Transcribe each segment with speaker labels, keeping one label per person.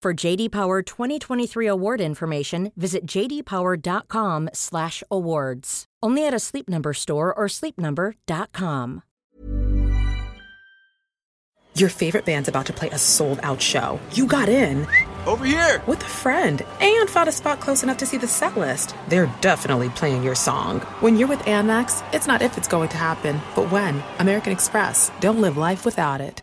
Speaker 1: For JD Power 2023 award information, visit jdpower.com/awards. Only at a Sleep Number store or sleepnumber.com.
Speaker 2: Your favorite band's about to play a sold-out show. You got in
Speaker 3: Over here!
Speaker 2: with a friend and found a spot close enough to see the set list. They're definitely playing your song. When you're with Amex, it's not if it's going to happen, but when. American Express. Don't live life without it.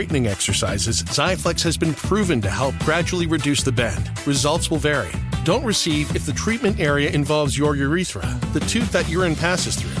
Speaker 4: straightening exercises, Xiaflex has been proven to help gradually reduce the bend. Results will vary. Don't receive if the treatment area involves your urethra, the tube that urine passes through.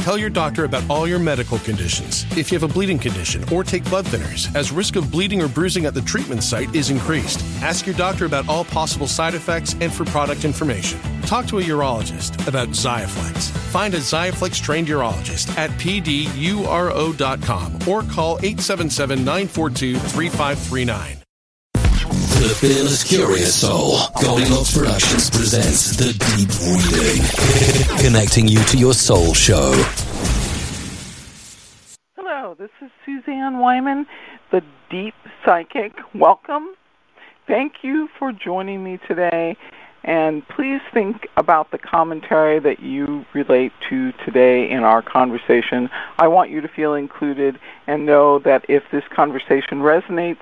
Speaker 4: Tell your doctor about all your medical conditions. If you have a bleeding condition or take blood thinners, as risk of bleeding or bruising at the treatment site is increased. Ask your doctor about all possible side effects and for product information. Talk to a urologist about Xiaflex. Find a Xiaflex trained urologist at pduro.com or call 877 942 3539.
Speaker 5: The Fearless Curious Soul. Goldilocks Productions presents The Deep Reading. Connecting you to your soul show.
Speaker 6: Hello, this is Suzanne Wyman, the Deep Psychic. Welcome. Thank you for joining me today. And please think about the commentary that you relate to today in our conversation. I want you to feel included and know that if this conversation resonates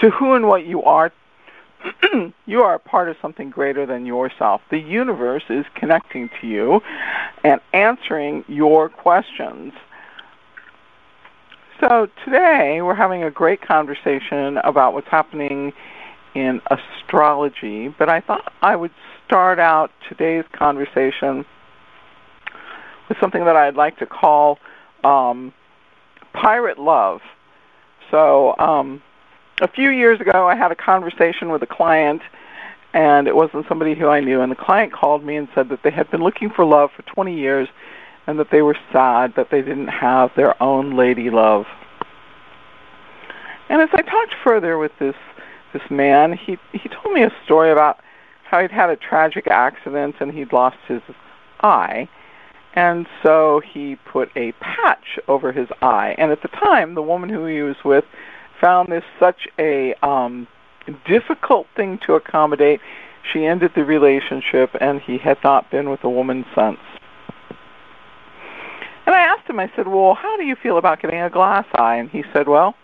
Speaker 6: to who and what you are, you are a part of something greater than yourself. The universe is connecting to you and answering your questions. So today we're having a great conversation about what's happening in astrology, but I thought I would start out today's conversation with something that I'd like to call um, pirate love. So um, a few years ago, I had a conversation with a client, and it wasn't somebody who I knew. And the client called me and said that they had been looking for love for 20 years, and that they were sad that they didn't have their own lady love. And as I talked further with this this man, he he told me a story about how he'd had a tragic accident and he'd lost his eye. And so he put a patch over his eye. And at the time, the woman who he was with found this such a um, difficult thing to accommodate. She ended the relationship, and he had not been with a woman since. And I asked him, I said, Well, how do you feel about getting a glass eye? And he said, Well,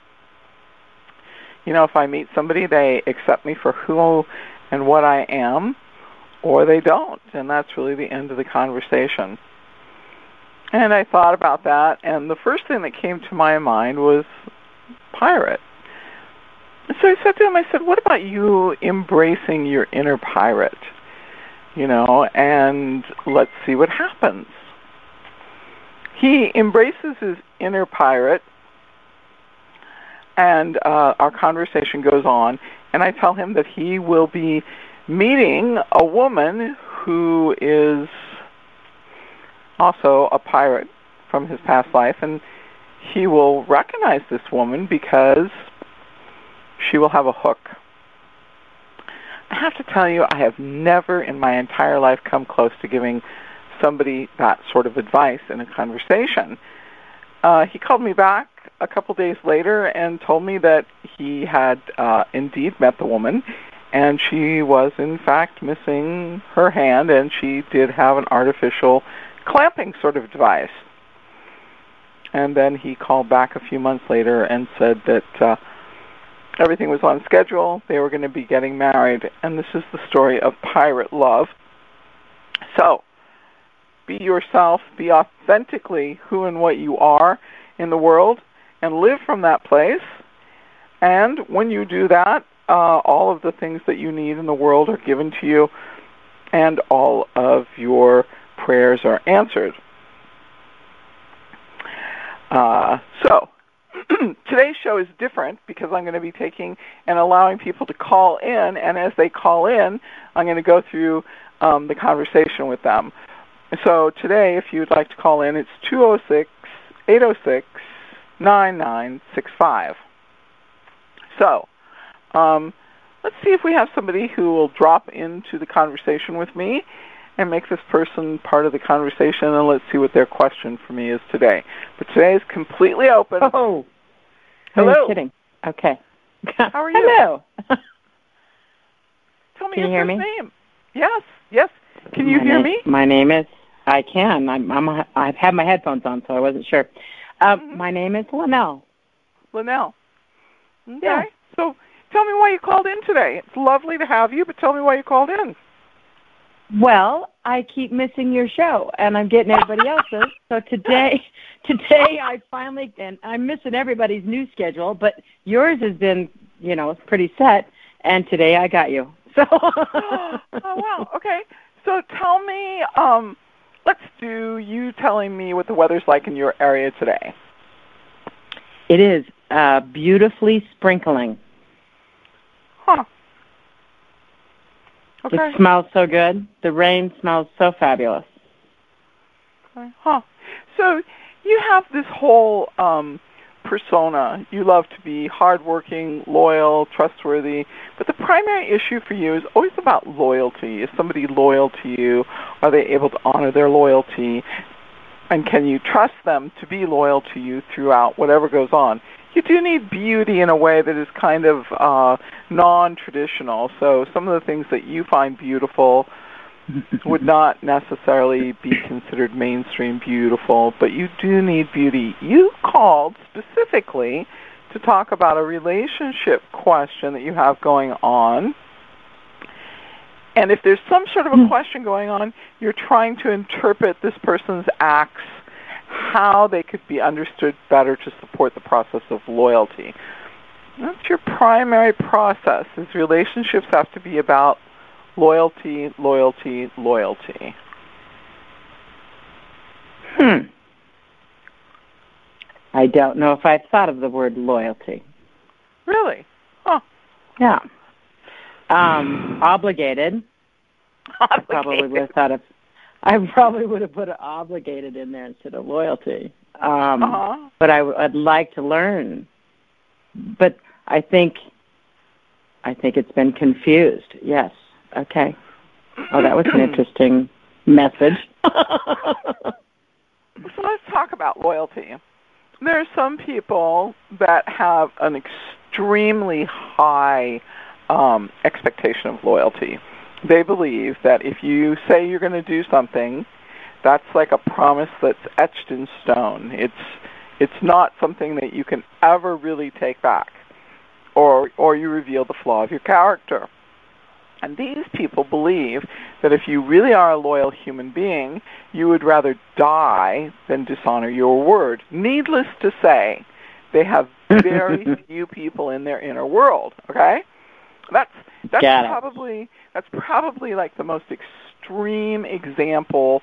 Speaker 6: you know, if I meet somebody, they accept me for who and what I am, or they don't. And that's really the end of the conversation. And I thought about that, and the first thing that came to my mind was pirate. So I said to him, I said, what about you embracing your inner pirate? You know, and let's see what happens. He embraces his inner pirate, and uh, our conversation goes on, and I tell him that he will be meeting a woman who is also a pirate from his past life, and he will recognize this woman because she will have a hook. I have to tell you, I have never in my entire life come close to giving somebody that sort of advice in a conversation. Uh, he called me back a couple days later and told me that he had uh, indeed met the woman, and she was in fact missing her hand, and she did have an artificial clamping sort of device. And then he called back a few months later and said that uh, everything was on schedule. They were going to be getting married, and this is the story of pirate love. So, be yourself, be authentically who and what you are in the world, and live from that place. And when you do that, uh, all of the things that you need in the world are given to you, and all of your prayers are answered. Uh, so, today's show is different because I'm going to be taking and allowing people to call in, and as they call in, I'm going to go through um, the conversation with them. So today, if you'd like to call in, it's 206 806 9965. So, um, let's see if we have somebody who will drop into the conversation with me and make this person part of the conversation, and let's see what their question for me is today. But today is completely open.
Speaker 3: Oh,
Speaker 6: hello.
Speaker 3: Kidding. Okay.
Speaker 6: How are you?
Speaker 3: Hello.
Speaker 6: Tell me
Speaker 3: Can
Speaker 6: your
Speaker 3: you hear
Speaker 6: first
Speaker 3: me?
Speaker 6: name. Yes, yes. Can you
Speaker 3: my
Speaker 6: hear
Speaker 3: name,
Speaker 6: me?
Speaker 3: My name is. I can. I'm. I'm. I've had my headphones on, so I wasn't sure. Uh,
Speaker 6: Mhm.
Speaker 3: My name is Linnell.
Speaker 6: Linnell. Okay.
Speaker 3: Yeah.
Speaker 6: So tell me why you called in today. It's lovely to have you, but tell me why you called in.
Speaker 3: Well, I keep missing your show, and I'm getting everybody else's. So today, today I finally, and I'm missing everybody's new schedule, but yours has been, you know, pretty set. And today I got you. So.
Speaker 6: oh wow. Okay. So tell me, um, let's do you telling me what the weather's like in your area today.
Speaker 3: It is uh, beautifully sprinkling.
Speaker 6: Huh. Okay.
Speaker 3: It smells so good. The rain smells so fabulous.
Speaker 6: Okay. Huh. So you have this whole um, persona. You love to be hardworking, loyal, trustworthy, but the primary issue for you is always about loyalty. Is somebody loyal to you? Are they able to honor their loyalty? And can you trust them to be loyal to you throughout whatever goes on? You do need beauty in a way that is kind of uh, non-traditional. So some of the things that you find beautiful would not necessarily be considered mainstream beautiful, but you do need beauty. You called specifically to talk about a relationship question that you have going on. And if there's some sort of a question going on, you're trying to interpret this person's acts, how they could be understood better to support the process of loyalty. That's your primary process. Is relationships have to be about loyalty, loyalty, loyalty.
Speaker 3: Hmm. I don't know if I've thought of the word loyalty.
Speaker 6: Really? Huh.
Speaker 3: Yeah. Um, obligated. I probably would have thought of. I probably would have put obligated in there instead of loyalty. Um,
Speaker 6: Uh-huh.
Speaker 3: But I, would like to learn. But I think, I think it's been confused. Yes. Okay. Oh, that was an interesting message.
Speaker 6: So let's talk about loyalty. There are some people that have an extremely high um, expectation of loyalty. They believe that if you say you're going to do something, that's like a promise that's etched in stone. It's it's not something that you can ever really take back, or or you reveal the flaw of your character. And these people believe that if you really are a loyal human being, you would rather die than dishonor your word. Needless to say, they have very few people in their inner world. Okay, that's that's
Speaker 3: Got it.
Speaker 6: probably that's probably like the most extreme example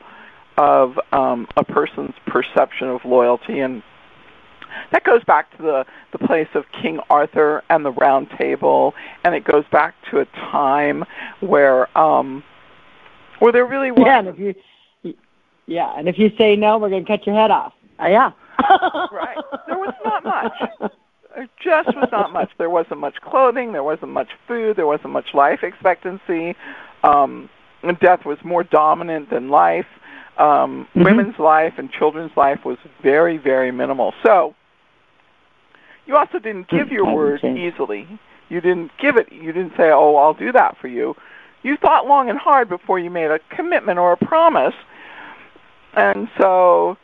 Speaker 6: of um, a person's perception of loyalty, and that goes back to the the place of King Arthur and the Round Table, and it goes back to a time where um, where there really was
Speaker 3: Yeah, and if you, yeah, and if you say no, we're going to cut your head off. Uh, yeah.
Speaker 6: right. There was not much. There just was not much. There wasn't much clothing. There wasn't much food. There wasn't much life expectancy. Um, and death was more dominant than life. Um,
Speaker 3: Mhm.
Speaker 6: Women's life and children's life was very, very minimal. So you also didn't give your
Speaker 3: hasn't
Speaker 6: word easily. You didn't give it. You didn't say, "Oh, I'll do that for you." You thought long and hard before you made a commitment or a promise. And so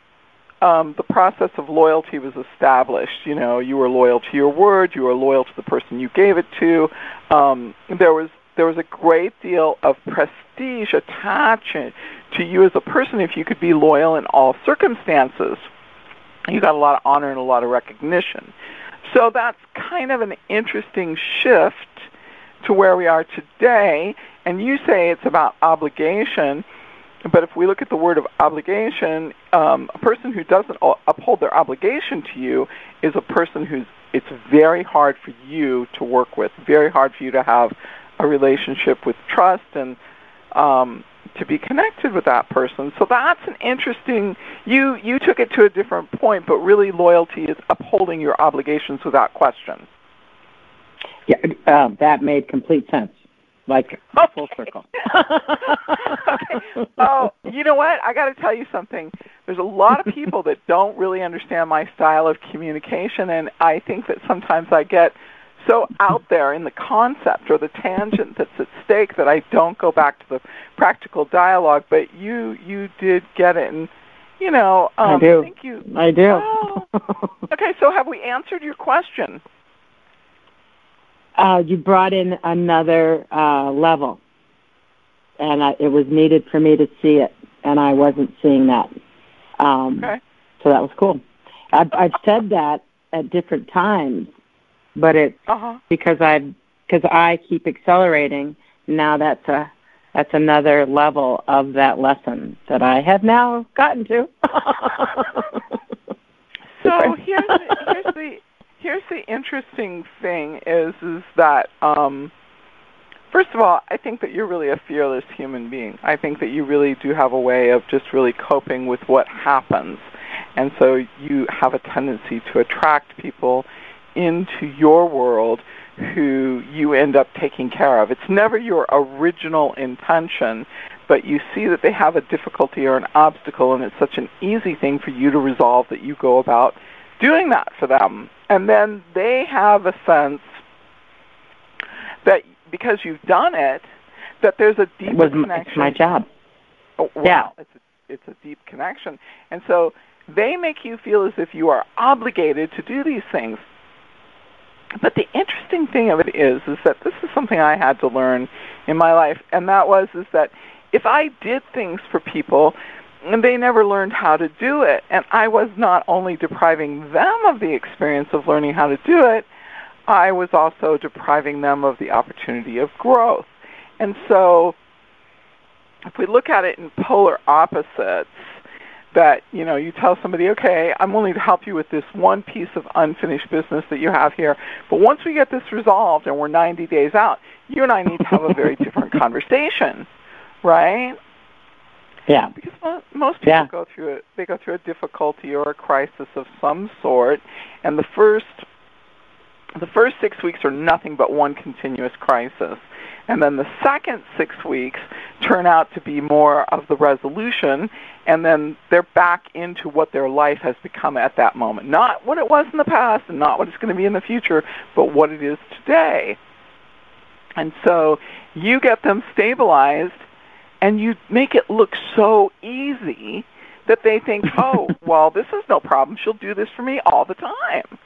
Speaker 6: um, the process of loyalty was established. You know, you were loyal to your word. You were loyal to the person you gave it to. Um, there was there was a great deal of prestige attached to you as a person if you could be loyal in all circumstances. You got a lot of honor and a lot of recognition. So that's kind of an interesting shift to where we are today. And you say it's about obligation. But if we look at the word of obligation, um, a person who doesn't uphold their obligation to you is a person who's it's very hard for you to work with, very hard for you to have a relationship with trust and um, to be connected with that person. So that's an interesting. You you took it to a different point, but really loyalty is upholding your obligations without question.
Speaker 3: Yeah, uh, that made complete sense. Like full circle.
Speaker 6: okay. Oh, you know what? I got to tell you something. There's a lot of people that don't really understand my style of communication, and I think that sometimes I get so out there in the concept or the tangent that's at stake that I don't go back to the practical dialogue. But you, you did get it, and you know, um,
Speaker 3: I do.
Speaker 6: think you.
Speaker 3: I do.
Speaker 6: Oh. Okay, so have we answered your question?
Speaker 3: Uh, you brought in another uh, level, and I, it was needed for me to see it, and I wasn't seeing that. Um,
Speaker 6: Okay.
Speaker 3: So that was cool. I've, I've said that at different times, but it's
Speaker 6: Uh huh.
Speaker 3: because I because I keep accelerating. Now that's a that's another level of that lesson that I have now gotten to.
Speaker 6: So here's the, here's the here's the interesting thing is is that um, first of all, I think that you're really a fearless human being. I think that you really do have a way of just really coping with what happens, and so you have a tendency to attract people into your world who you end up taking care of. It's never your original intention, but you see that they have a difficulty or an obstacle, and it's such an easy thing for you to resolve that you go about doing that for them. And then they have a sense that because you've done it, that there's a deep
Speaker 3: it was my,
Speaker 6: connection.
Speaker 3: it's my job.
Speaker 6: Oh, wow.
Speaker 3: Yeah.
Speaker 6: It's a, it's a deep connection. And so they make you feel as if you are obligated to do these things. But the interesting thing of it is is that this is something I had to learn in my life and that was is that if I did things for people and they never learned how to do it and I was not only depriving them of the experience of learning how to do it, I was also depriving them of the opportunity of growth. And so if we look at it in polar opposites, that you know you tell somebody okay i'm willing to help you with this one piece of unfinished business that you have here but once we get this resolved and we're 90 days out you and i need to have a very different conversation right
Speaker 3: Yeah.
Speaker 6: because mo- most people
Speaker 3: Yeah.
Speaker 6: go through it they go through a difficulty or a crisis of some sort and the first the first six weeks are nothing but one continuous crisis and then the second six weeks turn out to be more of the resolution and then they're back into what their life has become at that moment not what it was in the past and not what it's going to be in the future but what it is today And so you get them stabilized and you make it look so easy that they think, oh, well, this is no problem. She'll do this for me all the time.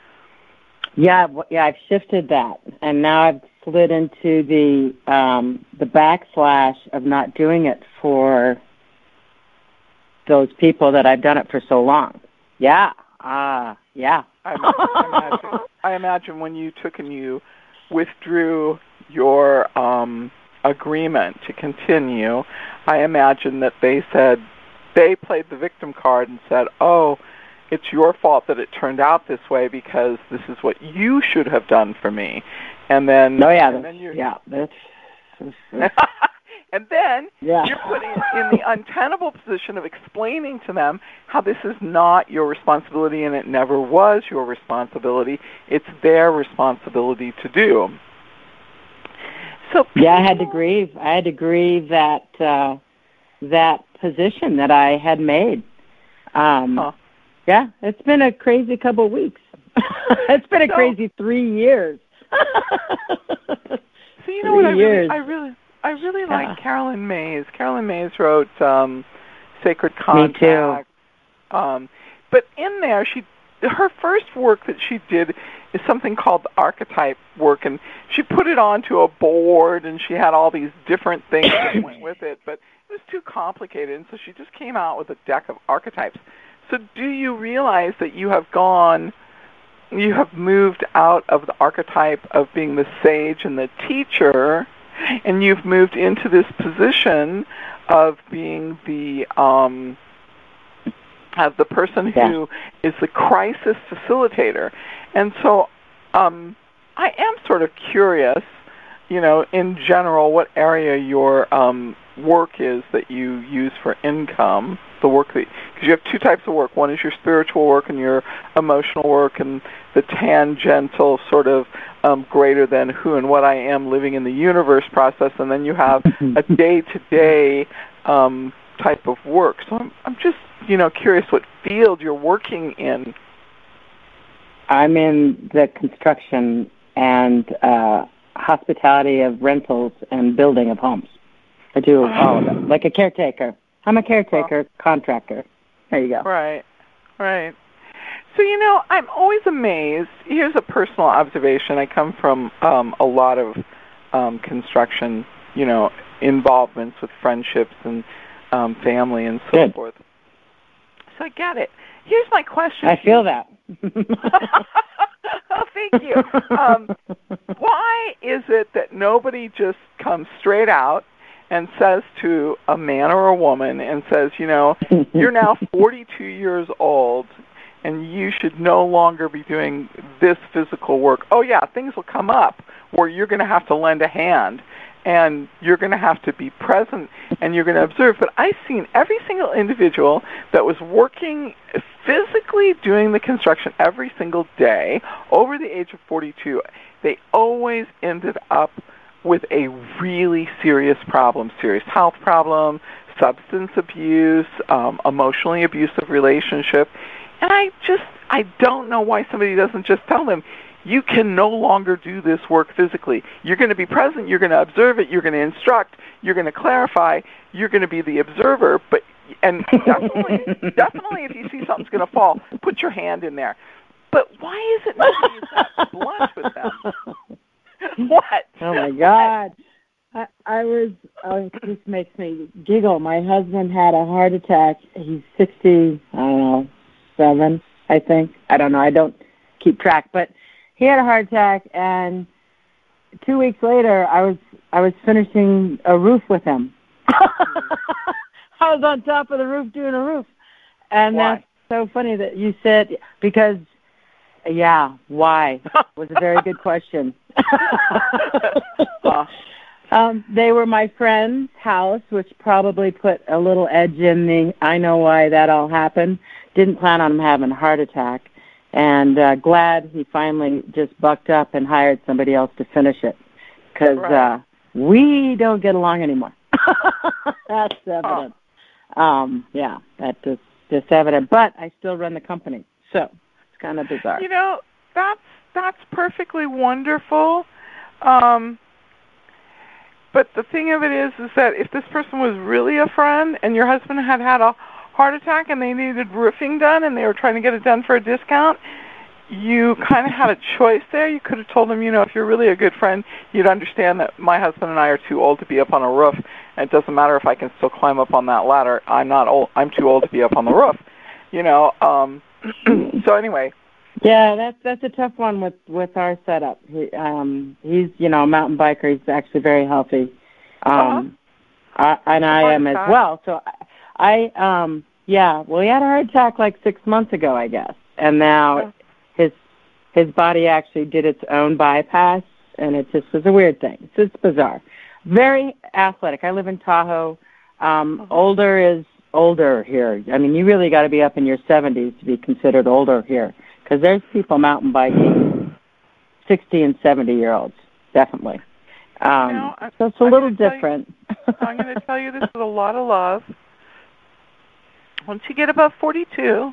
Speaker 3: Yeah, yeah, I've shifted that, and now I've slid into the um, the backslash of not doing it for those people that I've done it for so long. Yeah, ah, uh, yeah.
Speaker 6: I, I, imagine, I imagine when you took and you withdrew your um, agreement to continue, I imagine that they said they played the victim card and said, "Oh, it's your fault that it turned out this way because this is what you should have done for me." And then,
Speaker 3: oh yeah,
Speaker 6: and then you're,
Speaker 3: yeah, that's.
Speaker 6: and then
Speaker 3: yeah.
Speaker 6: you're put in, in the untenable position of explaining to them how this is not your responsibility and it never was your responsibility. It's their responsibility to do. So
Speaker 3: yeah, I had to grieve. I had to grieve that uh, that position that I had made. Um,
Speaker 6: huh.
Speaker 3: Yeah, it's been a crazy couple of weeks. it's been a
Speaker 6: so,
Speaker 3: crazy three years.
Speaker 6: so you know
Speaker 3: three
Speaker 6: what I
Speaker 3: years.
Speaker 6: really, I really, I really yeah. like Carolyn Myss. Carolyn Myss wrote um, Sacred Contract.
Speaker 3: Me too.
Speaker 6: Um, but in there, she her first work that she did is something called the archetype work, and she put it onto a board, and she had all these different things that went with it, but it was too complicated, and so she just came out with a deck of archetypes. So, do you realize that you have gone, you have moved out of the archetype of being the sage and the teacher, and you've moved into this position of being the um, of the person who
Speaker 3: yeah.
Speaker 6: is the crisis facilitator. And so um, I am sort of curious, you know, in general, what area your um, work is that you use for income. The work that because you have two types of work. One is your spiritual work and your emotional work, and the tangential sort of um, greater than who and what I am living in the universe process, and then you have a day-to-day um, type of work. So I'm, I'm just, you know, curious what field you're working in.
Speaker 3: I'm in the construction and uh, hospitality of rentals and building of homes. I do all of it, like a caretaker. I'm a caretaker contractor. There you go.
Speaker 6: Right, right. So you know, I'm always amazed. Here's a personal observation. I come from um, a lot of um, construction, you know, involvements with friendships and um, family and so
Speaker 3: Good.
Speaker 6: forth. So I get it. Here's my question.
Speaker 3: I feel that.
Speaker 6: oh, thank you. Um, why is it that nobody just comes straight out and says to a man or a woman and says, you know, you're now 42 years old and you should no longer be doing this physical work. Oh yeah, things will come up where you're going to have to lend a hand and you're going to have to be present and you're going to observe. But I've seen every single individual that was working physically doing the construction every single day over the age of 42, they always ended up with a really serious problem, serious health problem, substance abuse, um, emotionally abusive relationship. And I just, I don't know why somebody doesn't just tell them, you can no longer do this work physically. You're going to be present, you're going to observe it, you're going to instruct, you're going to clarify, you're going to be the observer, but and definitely definitely if you see something's going to fall, put your hand in there. But why is it nobody is that blunt with them? what?
Speaker 3: Oh my god. I, I was oh this makes me giggle. My husband had a heart attack. He's sixty I don't know, seven, I think. I don't know, I don't keep track, but he had a heart attack and two weeks later I was I was finishing a roof with him. I was on top of the roof doing a roof. And
Speaker 6: why?
Speaker 3: that's so funny that you said because yeah, why? was a very good question. um, they were my friend's house, which probably put a little edge in the I know why that all happened. Didn't plan on him having a heart attack and uh, glad he finally just bucked up and hired somebody else to finish it because
Speaker 6: right.
Speaker 3: uh, we don't get along anymore. That's evident.
Speaker 6: Oh.
Speaker 3: Um, yeah, that is just evident. But I still run the company, so it's kind of bizarre.
Speaker 6: You know, that's that's perfectly wonderful. Um, but the thing of it is, is that if this person was really a friend and your husband had had a heart attack and they needed roofing done and they were trying to get it done for a discount, you kind of had a choice there. You could have told them, you know, if you're really a good friend, you'd understand that my husband and I are too old to be up on a roof, and it doesn't matter if I can still climb up on that ladder. I'm not old. I'm too old to be up on the roof. You know. Um, so anyway.
Speaker 3: Yeah, that's that's a tough one with with our setup. He, um, he's you know a mountain biker. He's actually very healthy, um, uh-huh. I, and I am as well. So I um yeah, well he had a heart attack like six months ago, I guess, and now his his body actually did its own bypass, and it just was a weird thing. It's just bizarre. Very athletic. I live in Tahoe. Um, mm-hmm. Older is older here. I mean, you really got to be up in your 70s to be considered older here, because there's people mountain biking, 60 and 70 year olds, definitely. Um,
Speaker 6: you know,
Speaker 3: so it's a
Speaker 6: I'm
Speaker 3: little different.
Speaker 6: You, I'm going to tell you this with a lot of love. Once you get above 42,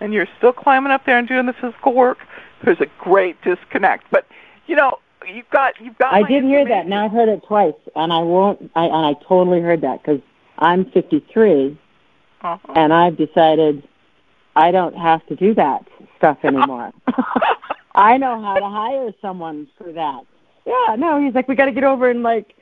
Speaker 6: and you're still climbing up there and doing the physical work, there's a great disconnect. But you know, you've got you've got.
Speaker 3: I did hear that. Now I've heard it twice, and I won't. I and I totally heard that because I'm 53, uh-huh. and I've decided I don't have to do that stuff anymore. I know how to hire someone for that. Yeah, no, he's like, we got to get over and like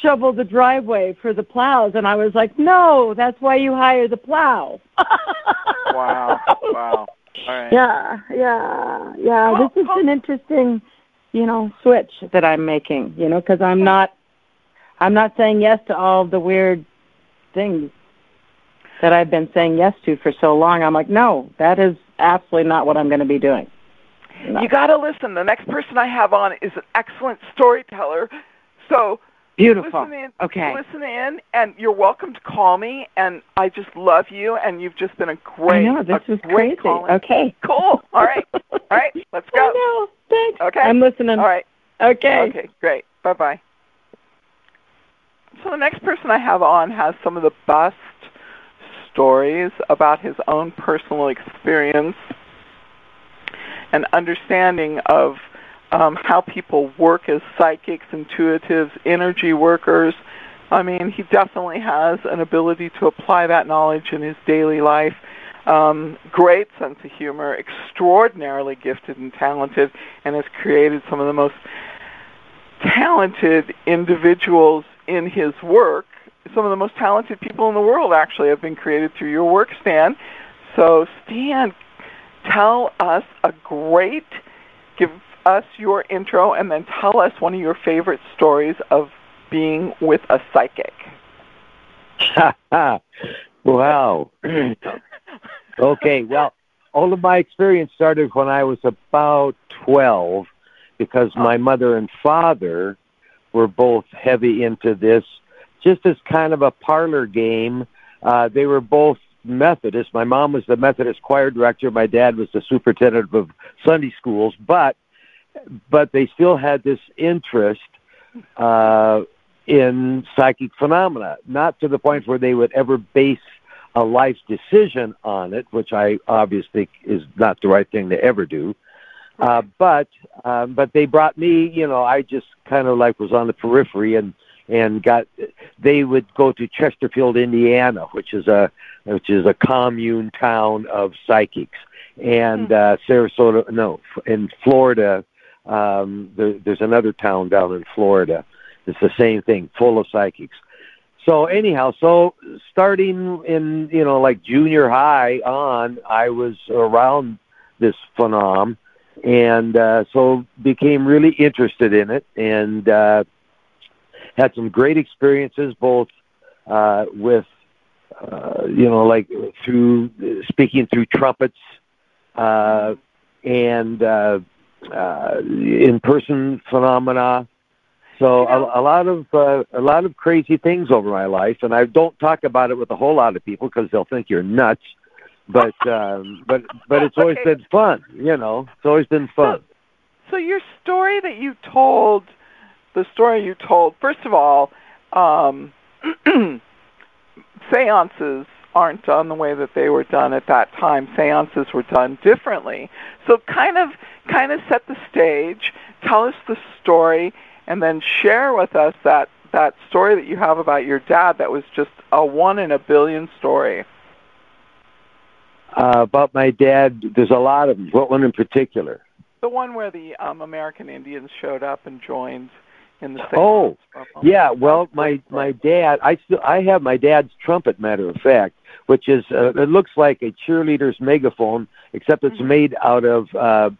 Speaker 3: shovel the driveway for the plows and I was like, "No, that's why you hire the plow."
Speaker 6: wow. Wow. All right.
Speaker 3: Yeah, yeah, yeah. Oh, this is oh. an interesting, you know, switch that I'm making, you know, cuz I'm not I'm not saying yes to all the weird things that I've been saying yes to for so long. I'm like, "No, that is absolutely not what I'm going to be doing."
Speaker 6: No. You got to listen. The next person I have on is an excellent storyteller. So
Speaker 3: Beautiful.
Speaker 6: Listen in,
Speaker 3: okay.
Speaker 6: Listen in, and you're welcome to call me. And I just love you, and you've just been a great.
Speaker 3: I know this
Speaker 6: is
Speaker 3: crazy.
Speaker 6: Calling.
Speaker 3: Okay.
Speaker 6: Cool. All right. All right. Let's go.
Speaker 3: I know. Thanks.
Speaker 6: Okay.
Speaker 3: I'm listening.
Speaker 6: All right.
Speaker 3: Okay.
Speaker 6: Okay. Great. Bye bye. So the next person I have on has some of the best stories about his own personal experience and understanding of um, how people work as psychics, intuitives, energy workers. I mean, he definitely has an ability to apply that knowledge in his daily life. Um, great sense of humor, extraordinarily gifted and talented, and has created some of the most talented individuals in his work. Some of the most talented people in the world actually have been created through your work, Stan. So, Stan, tell us a great, give us your intro and then tell us one of your favorite stories of being with a psychic.
Speaker 7: wow. okay, well, all of my experience started when I was about 12 because my mother and father were both heavy into this just as kind of a parlor game. Uh, they were both Methodists. My mom was the Methodist choir director. My dad was the superintendent of Sunday schools. But but they still had this interest uh, in psychic phenomena, not to the point where they would ever base a life decision on it, which I obviously is not the right thing to ever do. Uh, but um, but they brought me, you know, I just kind of like was on the periphery and and got they would go to Chesterfield, Indiana, which is a which is a commune town of psychics, and hmm. uh, Sarasota, no, in Florida, um, there, there's another town down in Florida. It's the same thing, full of psychics. So anyhow, so starting in you know like junior high on, I was around this phenom, and uh, so became really interested in it, and uh, had some great experiences both uh, with uh, you know like through speaking through trumpets uh, and uh, uh, in-person phenomena. So a, a lot of uh, a lot of crazy things over my life, and I don't talk about it with a whole lot of people because they'll think you're nuts. But um, but but it's always
Speaker 6: okay.
Speaker 7: been fun, you know. It's always been fun.
Speaker 6: So, so your story that you told, the story you told. First of all, um, seances aren't done the way that they were done at that time. Seances were done differently. So kind of kind of set the stage, tell us the story, and then share with us that that story that you have about your dad that was just a one in a billion story.
Speaker 7: Uh, about my dad, there's a lot of them. What one in particular?
Speaker 6: The one where the um, American Indians showed up and joined in the same.
Speaker 7: Oh, yeah. Well, my my dad, I still I have my dad's trumpet. Matter of fact, which is uh, it looks like a cheerleader's megaphone, except it's
Speaker 6: Mm-hmm.
Speaker 7: made out of uh,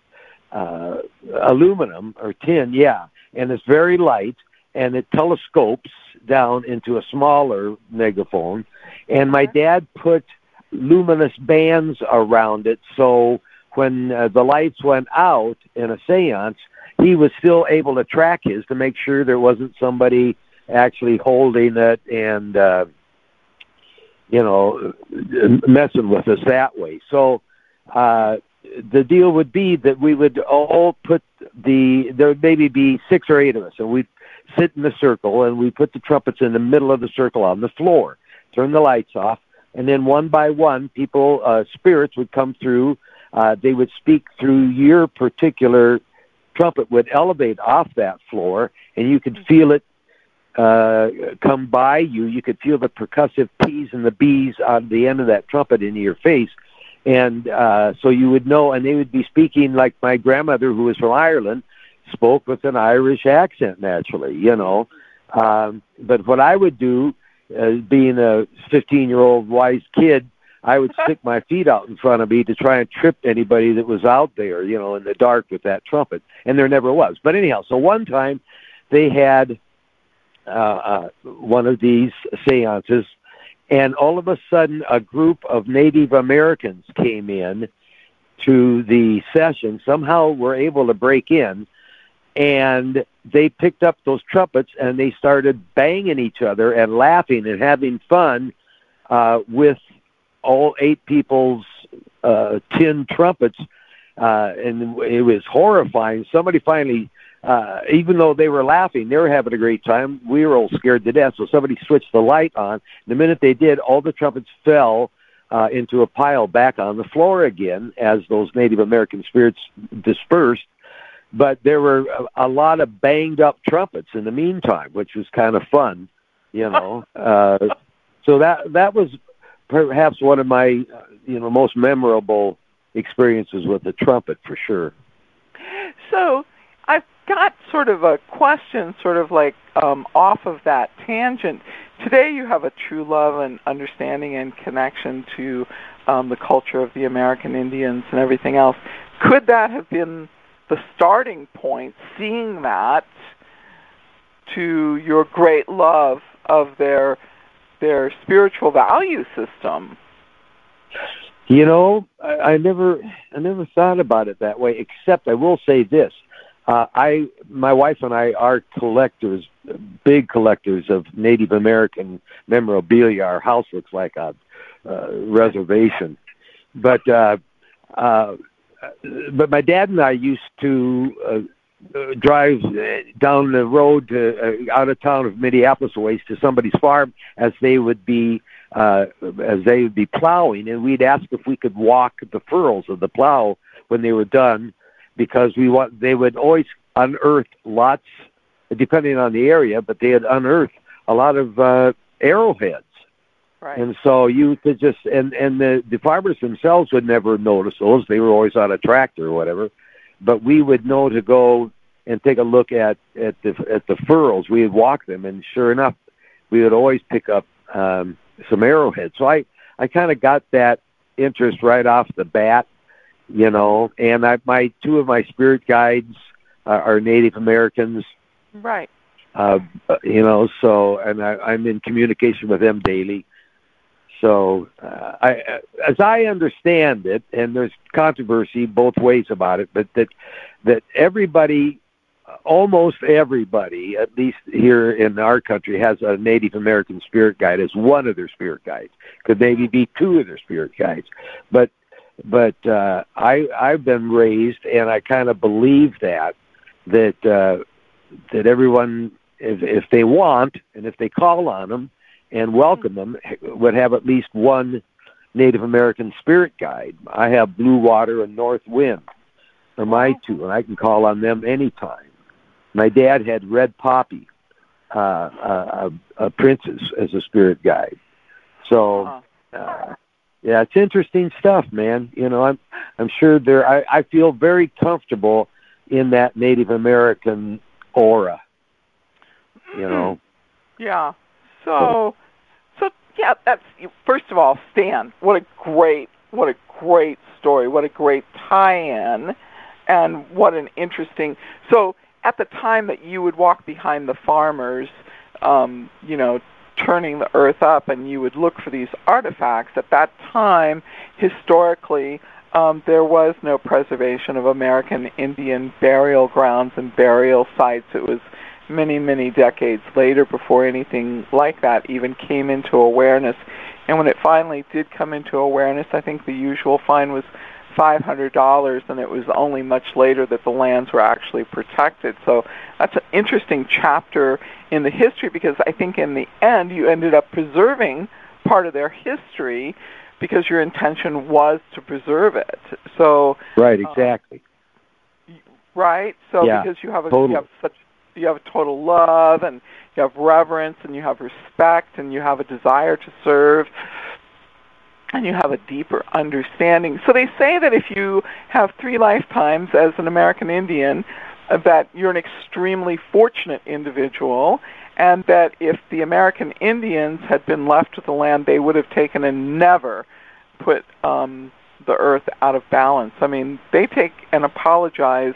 Speaker 7: uh, aluminum or tin. Yeah, and it's very light, and it telescopes down into a smaller megaphone. And my dad put luminous bands around it, so when uh, the lights went out in a séance, he was still able to track his to make sure there wasn't somebody actually holding it and uh you know messing with us that way. So uh the deal would be that we would all put the there would maybe be six or eight of us and we'd sit in the circle and we put the trumpets in the middle of the circle on the floor turn the lights off and then one by one people uh spirits would come through uh they would speak through your particular trumpet would elevate off that floor and you could feel it uh, come by you. You could feel the percussive P's and the B's on the end of that trumpet into your face. And uh, so you would know, and they would be speaking like my grandmother, who was from Ireland, spoke with an Irish accent naturally, you know. Um, but what I would do, uh, being a 15 year old wise kid, I would stick my feet out in front of me to try and trip anybody that was out there, you know, in the dark with that trumpet. And there never was. But anyhow, so one time they had uh, uh, one of these seances, and all of a sudden a group of Native Americans came in to the session. Somehow were able to break in, and they picked up those trumpets and they started banging each other and laughing and having fun uh, with all eight people's uh, tin trumpets, uh, and it was horrifying. Somebody finally, uh, even though they were laughing, they were having a great time. We were all scared to death. So somebody switched the light on. The minute they did, all the trumpets fell uh, into a pile back on the floor again as those Native American spirits dispersed. But there were a, a lot of banged up trumpets in the meantime, which was kind of fun, you know. uh, so that that was perhaps one of my you know most memorable experiences with the trumpet for sure.
Speaker 6: So I've got sort of a question, sort of like um, off of that tangent. Today you have a true love and understanding and connection to um, the culture of the American Indians and everything else. Could that have been the starting point, seeing that, to your great love of their their spiritual value system?
Speaker 7: You know, I, I never, I never thought about it that way. Except I will say this: uh, I, my wife and I are collectors, big collectors of Native American memorabilia. Our house looks like a uh, reservation, but uh, uh, but my dad and I used to. Uh, uh, drive uh, down the road to uh, out of town of Minneapolis ways to somebody's farm as they would be uh, as they would be plowing, and we'd ask if we could walk the furrows of the plow when they were done, because we want they would always unearth lots, depending on the area, but they had unearthed a lot of uh, arrowheads.
Speaker 6: Right.
Speaker 7: And so you could just and and the the farmers themselves would never notice those. They were always on a tractor or whatever. But we would know to go and take a look at at the at the furrows. We would walk them, and sure enough, we would always pick up um, some arrowheads. So I I kind of got that interest right off the bat, you know. And I my two of my spirit guides are, are Native Americans,
Speaker 6: Right.
Speaker 7: uh, you know. So and I, I'm in communication with them daily. So uh, I, as I understand it, and there's controversy both ways about it, but that that everybody, almost everybody, at least here in our country, has a Native American spirit guide as one of their spirit guides. Could maybe be two of their spirit guides, but but uh, I I've been raised, and I kind of believe that that uh, that everyone, if if they want, and if they call on them and welcome them would have at least one Native American spirit guide. I have Blue Water and North Wind are my two, and I can call on them anytime. my dad had Red Poppy, uh, uh, a, a princess, as a spirit guide. So, uh, yeah, it's interesting stuff, man. You know, I'm I'm sure there. I, I feel very comfortable in that Native American aura. You know.
Speaker 6: Yeah. So, so yeah, that's first of all, Stan. What a great, what a great story. What a great tie-in, and what an interesting. So, at the time that you would walk behind the farmers, um, you know, turning the earth up, and you would look for these artifacts. At that time, historically, um, there was no preservation of American Indian burial grounds and burial sites. It was many, many decades later before anything like that even came into awareness. And when it finally did come into awareness, I think the usual fine was $500, and it was only much later that the lands were actually protected. So that's an interesting chapter in the history because I think in the end you ended up preserving part of their history because your intention was to preserve it. So
Speaker 7: right, exactly.
Speaker 6: Um, right. So
Speaker 7: yeah,
Speaker 6: because you have a
Speaker 7: totally.
Speaker 6: you have such you have total love and you have reverence and you have respect and you have a desire to serve and you have a deeper understanding. So they say that if you have three lifetimes as an American Indian, that you're an extremely fortunate individual, and that if the American Indians had been left with the land, they would have taken and never put um, the earth out of balance. I mean, they take and apologize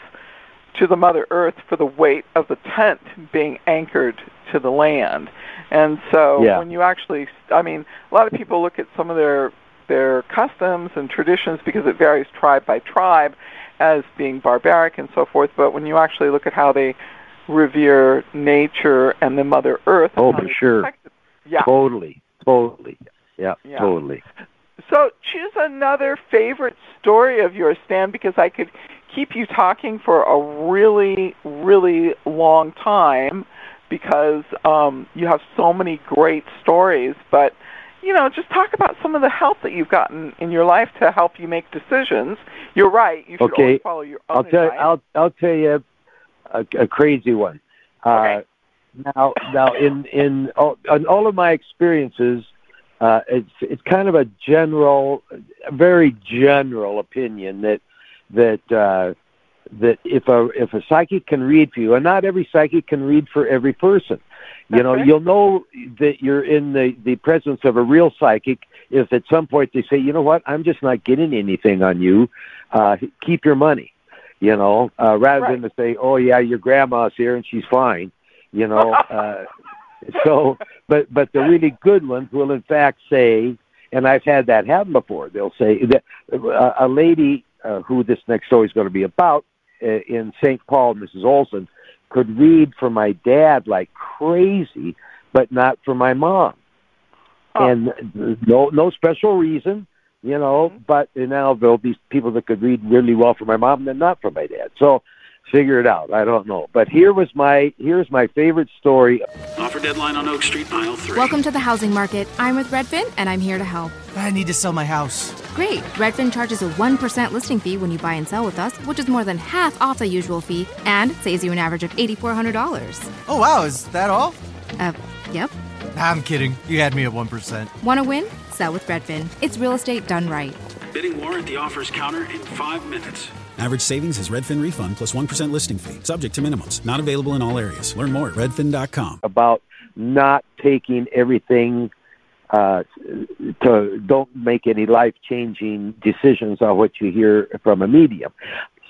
Speaker 6: to the Mother Earth for the weight of the tent being anchored to the land. And so
Speaker 7: Yeah.
Speaker 6: when you actually, I mean, a lot of people look at some of their their customs and traditions because it varies tribe by tribe as being barbaric and so forth. But when you actually look at how they revere nature and the Mother Earth,
Speaker 7: Oh, for sure.
Speaker 6: Yeah.
Speaker 7: Totally, totally. Yeah,
Speaker 6: Yeah.
Speaker 7: totally.
Speaker 6: So choose another favorite story of yours, Stan, because I could keep you talking for a really, really long time because um, you have so many great stories. But you know, just talk about some of the help that you've gotten in your life to help you make decisions. You're right; you should
Speaker 7: Okay.
Speaker 6: always follow your own
Speaker 7: I'll tell
Speaker 6: advice.
Speaker 7: I'll I'll tell you a, a crazy one. Uh, now now in in all, in all of my experiences, uh, it's it's kind of a general, a very general opinion that that uh, that if a if a psychic can read for you, and not every psychic can read for every person. You know, you'll know that you're in the the presence of a real psychic if at some point they say, you know what, I'm just not getting anything on you. Uh, keep your money. You know, uh, rather than to say, oh yeah, your grandma's here and she's fine. You know, uh, so but but the really good ones will in fact say, and I've had that happen before. They'll say that uh, a lady uh, who this next story is going to be about uh, in St. Paul, Mrs. Olson, could read for my dad like crazy, but not for my mom.
Speaker 6: Oh.
Speaker 7: And no no special reason, you know. But now there'll be people that could read really well for my mom, and not for my dad. So figure it out. I don't know. But here was my here's my favorite story.
Speaker 8: Offer deadline on Oak Street, aisle three.
Speaker 9: Welcome to the housing market. I'm with Redfin, and I'm here to help.
Speaker 10: I need to sell my house.
Speaker 9: Great. Redfin charges a 1% listing fee when you buy and sell with us, which is more than half off the usual fee and saves you an average of $8,400.
Speaker 10: Oh, wow, is that all?
Speaker 9: Uh, yep.
Speaker 10: I'm kidding. You had me at 1%.
Speaker 9: Want to win? Sell with Redfin. It's real estate done right.
Speaker 8: Bidding war at the offers counter in five minutes. Average savings is Redfin refund plus 1 listing fee. Subject to minimums. Not available in all areas. Learn more at redfin.com.
Speaker 7: about not taking everything uh, to don't make any life changing decisions on what you hear from a medium.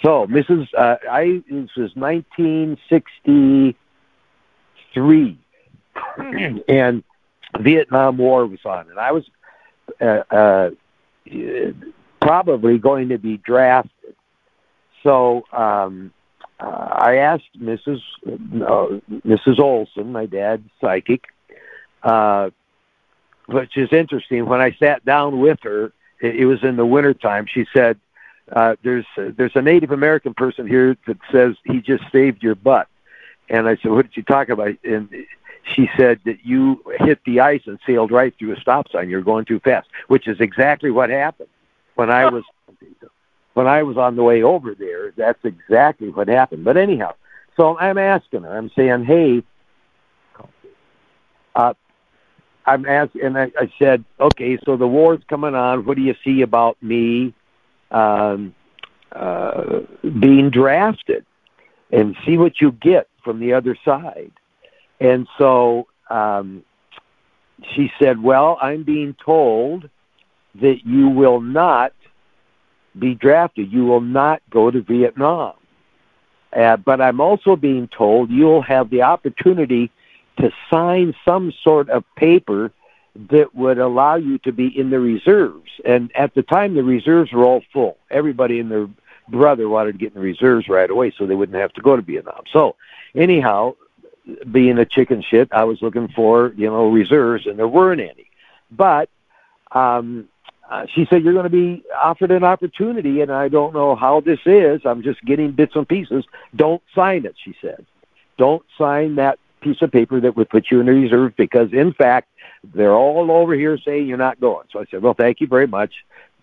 Speaker 7: So, Mrs. Uh, I this was 1963, and Vietnam War was on, and I was uh, uh, probably going to be drafted. So um, uh, I asked Mrs. Uh, Mrs. Olson, my dad's psychic, uh, which is interesting. When I sat down with her, it, it was in the wintertime. She said, uh, "There's there's a Native American person here that says he just saved your butt." And I said, "What did you talk about?" And she said that you hit the ice and sailed right through a stop sign. You're going too fast, which is exactly what happened when I was when I was on the way over there. That's exactly what happened. But anyhow, so I'm asking her. I'm saying, "Hey, uh, I'm asking," and I, I said, "Okay, so the war's coming on. What do you see about me um, uh, being drafted? And see what you get from the other side." And so um, she said, "Well, I'm being told that you will not be drafted. You will not go to Vietnam." Uh, but I'm also being told you'll have the opportunity to sign some sort of paper that would allow you to be in the reserves. And at the time, the reserves were all full. Everybody and their brother wanted to get in the reserves right away so they wouldn't have to go to Vietnam. So, anyhow, being a chicken shit, I was looking for, you know, reserves, and there weren't any. But um, uh, she said, You're going to be offered an opportunity, and I don't know how this is. I'm just getting bits and pieces. Don't sign it, she said. Don't sign that piece of paper that would put you in reserve because, in fact, they're all over here saying you're not going. So I said, Well, thank you very much.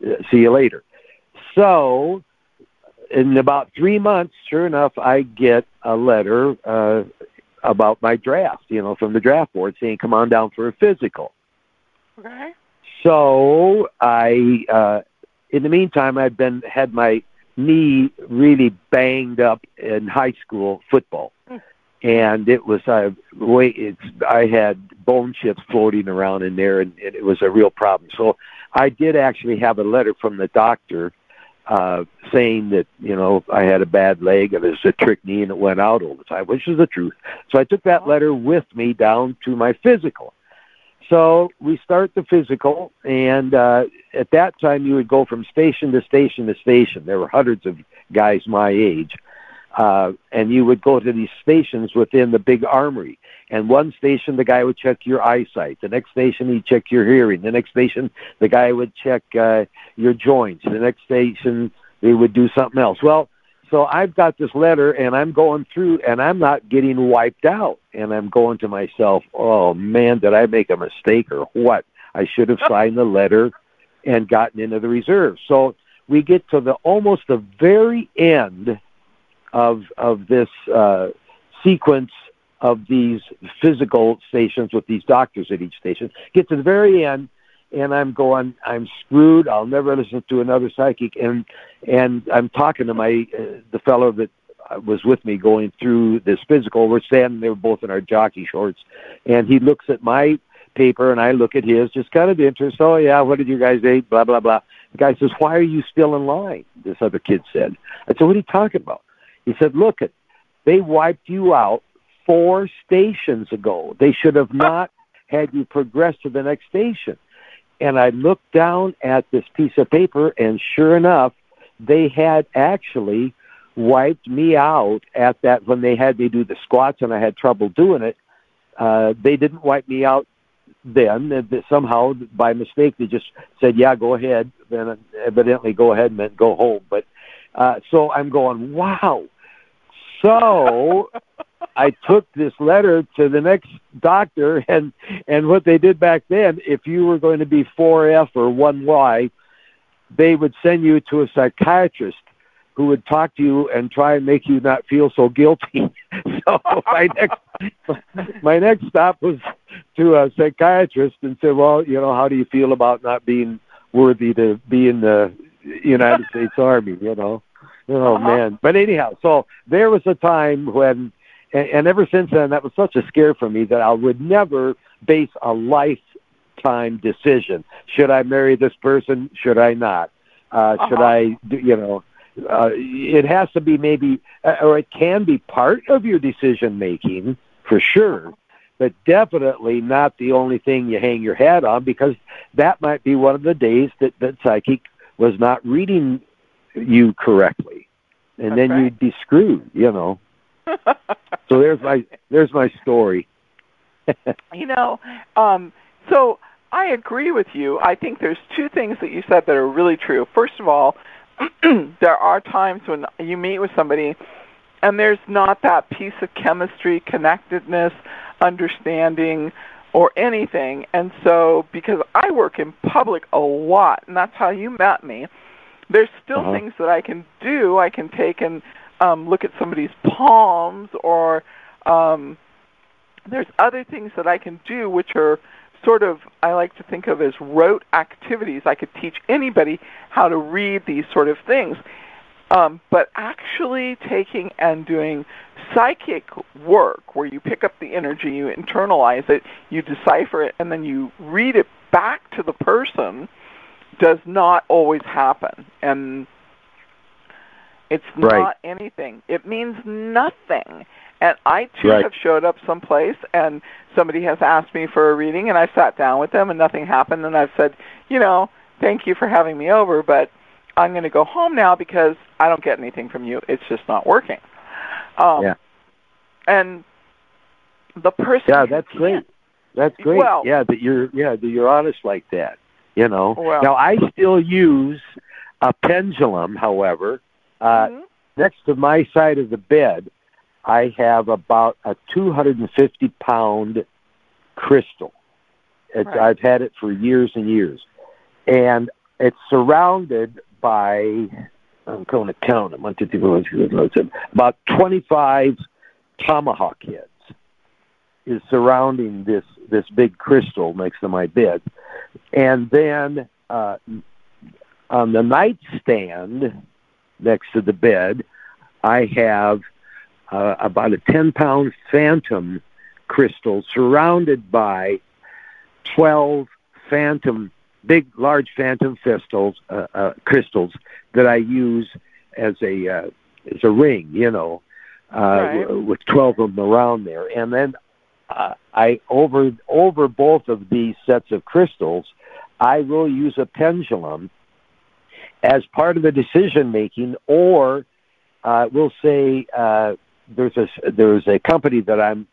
Speaker 7: Uh, see you later. So, in about three months, sure enough, I get a letter uh, about my draft, you know, from the draft board saying, Come on down for a physical.
Speaker 6: Okay.
Speaker 7: So I, uh, in the meantime, I'd been had my knee really banged up in high school football, and it was uh, way it's I had bone chips floating around in there, and, and it was a real problem. So I did actually have a letter from the doctor uh, saying that you know I had a bad leg and it was a trick knee and it went out all the time, which is the truth. So I took that letter with me down to my physical. So we start the physical, and uh, at that time you would go from station to station to station. There were hundreds of guys my age, uh, and you would go to these stations within the big armory. And one station, the guy would check your eyesight. The next station, he'd check your hearing. The next station, the guy would check uh, your joints. The next station, they would do something else. Well, so I've got this letter and I'm going through and I'm not getting wiped out. And I'm going to myself, oh man, did I make a mistake or what? I should have signed the letter and gotten into the reserve. So we get to the almost the very end of of this uh, sequence of these physical stations with these doctors at each station. Get to the very end, and I'm going, I'm screwed. I'll never listen to another psychic. And and I'm talking to my uh, the fellow that was with me going through this physical. We're standing there both in our jockey shorts, and he looks at my paper and I look at his, just kind of interest. Oh yeah, what did you guys eat? Blah blah blah. The guy says, "Why are you still in line?" This other kid said. I said, "What are you talking about?" He said, "Look, they wiped you out four stations ago. They should have not had you progress to the next station." And I looked down at this piece of paper, and sure enough, they had actually wiped me out at that when they had me do the squats, and I had trouble doing it. Uh, they didn't wipe me out then. Somehow, by mistake, they just said, "Yeah, go ahead." Then evidently, "Go ahead" meant go home. But uh, so I'm going, "Wow!" So I took this letter to the next doctor, and and what they did back then, if you were going to be 4F or 1Y, they would send you to a psychiatrist who would talk to you and try and make you not feel so guilty. so my next my next stop was to a psychiatrist and said, "Well, you know, how do you feel about not being worthy to be in the United States Army?" You know. Oh
Speaker 6: Uh-huh.
Speaker 7: man! But anyhow, so there was a time when, and, and ever since then, that was such a scare for me that I would never base a lifetime decision. Should I marry this person? Should I not? Uh, Should
Speaker 6: Uh-huh.
Speaker 7: I? do- You know, uh, it has to be maybe, uh, or it can be part of your decision making for sure, but definitely not the only thing you hang your hat on because that might be one of the days that that psychic was not reading you correctly, and then
Speaker 6: That's
Speaker 7: you'd be screwed. You know. so there's my there's my story.
Speaker 6: you know, um, so I agree with you. I think there's two things that you said that are really true. First of all, there are times when you meet with somebody and there's not that piece of chemistry, connectedness, understanding, or anything. And so, because I work in public a lot, and that's how you met me, there's still
Speaker 7: Uh-huh.
Speaker 6: things that I can do. I can take and um, look at somebody's palms or um, there's other things that I can do which are sort of I like to think of as rote activities. I could teach anybody how to read these sort of things. Um, but actually taking and doing psychic work where you pick up the energy, you internalize it, you decipher it, and then you read it back to the person does not always happen. And it's
Speaker 7: Right.
Speaker 6: not anything. It means nothing. And I too
Speaker 7: Right.
Speaker 6: have showed up someplace and somebody has asked me for a reading and I sat down with them and nothing happened and I've said, you know, thank you for having me over, but I'm going to go home now because I don't get anything from you. It's just not working. Um,
Speaker 7: Yeah.
Speaker 6: And the person
Speaker 7: Yeah, that's great. That's great.
Speaker 6: Well-
Speaker 7: yeah, that you're yeah that you're honest like that. You know.
Speaker 6: Well-
Speaker 7: now I still use a pendulum, however. Uh,
Speaker 6: Mhm.
Speaker 7: Next to my side of the bed, I have about a 250 pound crystal. It's,
Speaker 6: Right.
Speaker 7: I've had it for years and years, and it's surrounded by. I'm going to count them. One, two, three, four, five, six, seven, eight, nine, About 25 tomahawk heads is surrounding this this big crystal next to my bed, and then uh, on the nightstand next to the bed, I have uh, about a ten pound phantom crystal surrounded by twelve phantom big large phantom crystals uh, uh, crystals that I use as a uh, as a ring, you know, uh,
Speaker 6: Right.
Speaker 7: w- with twelve of them around there, and then uh, I over over both of these sets of crystals, I will use a pendulum as part of the decision making, or uh, we'll say uh, there's a there's a company that I'm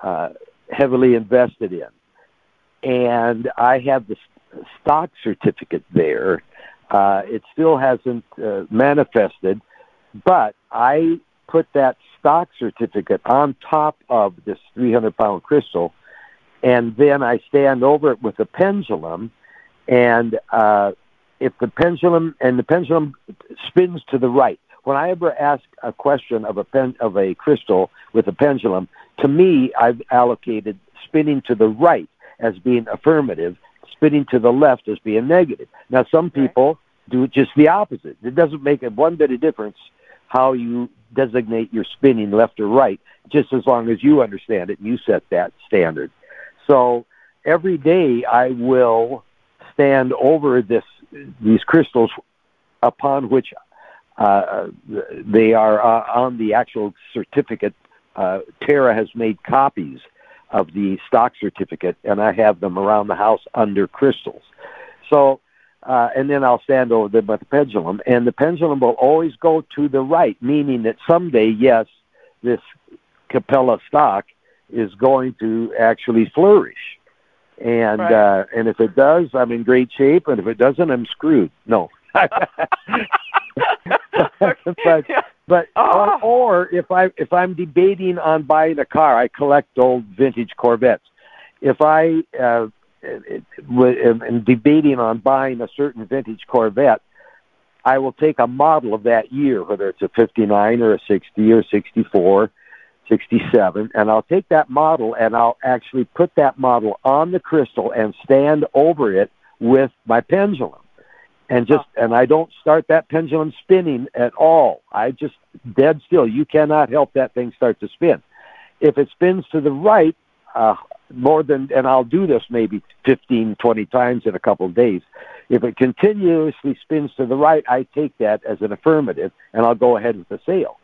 Speaker 7: uh, heavily invested in, and I have the stock certificate there. Uh, it still hasn't uh, manifested, but I put that stock certificate on top of this 300 pound crystal, and then I stand over it with a pendulum, and uh, if the pendulum and the pendulum spins to the right. When I ever ask a question of a pen of a crystal with a pendulum, to me I've allocated spinning to the right as being affirmative, spinning to the left as being negative. Now some people do just the opposite. It doesn't make a one bit of difference how you designate your spinning left or right, just as long as you understand it and you set that standard. So every day I will stand over this these crystals upon which uh, they are uh, on the actual certificate. Uh, Tara has made copies of the stock certificate, and I have them around the house under crystals. So, uh, and then I'll stand over them with the pendulum, and the pendulum will always go to the right, meaning that someday, yes, this Capella stock is going to actually flourish. And
Speaker 6: Right.
Speaker 7: uh, and if it does, I'm in great shape, and if it doesn't, I'm screwed. No. but but
Speaker 6: Ah.
Speaker 7: or, or if I if I'm debating on buying a car, I collect old vintage Corvettes. If I uh, it- w- am am debating on buying a certain vintage Corvette, I will take a model of that year, whether it's a 59 or a 60 or 64, 67, and I'll take that model and I'll actually put that model on the crystal and stand over it with my pendulum and just and I don't start that pendulum spinning at all. I just dead still. You cannot help that thing start to spin. If it spins to the right, uh, more than and I'll do this maybe 15, 20 times in a couple of days. If it continuously spins to the right, I take that as an affirmative and I'll go ahead with the sale.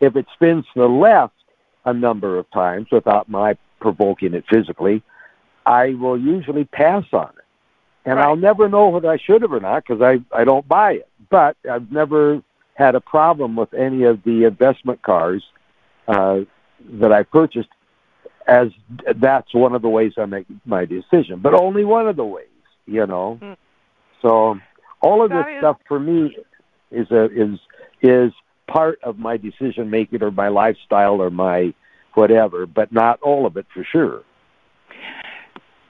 Speaker 7: If it spins to the left a number of times without my provoking it physically, I will usually pass on it and I'll never know whether I should have or not because I I don't buy it. But I've never had a problem with any of the investment cars uh, that I purchased, as that's one of the ways I make my decision, but only one of the ways, you know.
Speaker 6: Mm.
Speaker 7: So all of
Speaker 6: That
Speaker 7: this
Speaker 6: is-
Speaker 7: stuff for me is a is is part of my decision making or my lifestyle or my whatever, but not all of it for sure.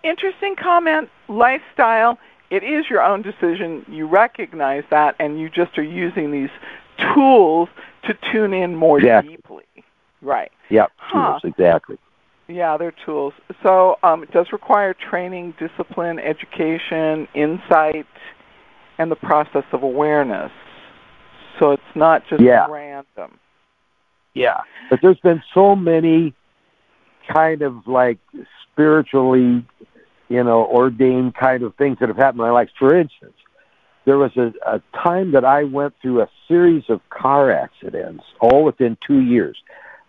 Speaker 6: Interesting comment. Lifestyle. It is your own decision. You recognize that, and you just are using these tools to tune in more deeply. Right.
Speaker 7: Yep,
Speaker 6: Huh.
Speaker 7: tools, exactly.
Speaker 6: Yeah, they're tools. So um, it does require training, discipline, education, insight, and the process of awareness. So it's not just
Speaker 7: Yeah.
Speaker 6: random.
Speaker 7: Yeah, but there's been so many kind of like spiritually, you know, ordained kind of things that have happened in my life. For instance, there was a, a time that I went through a series of car accidents, all within two years.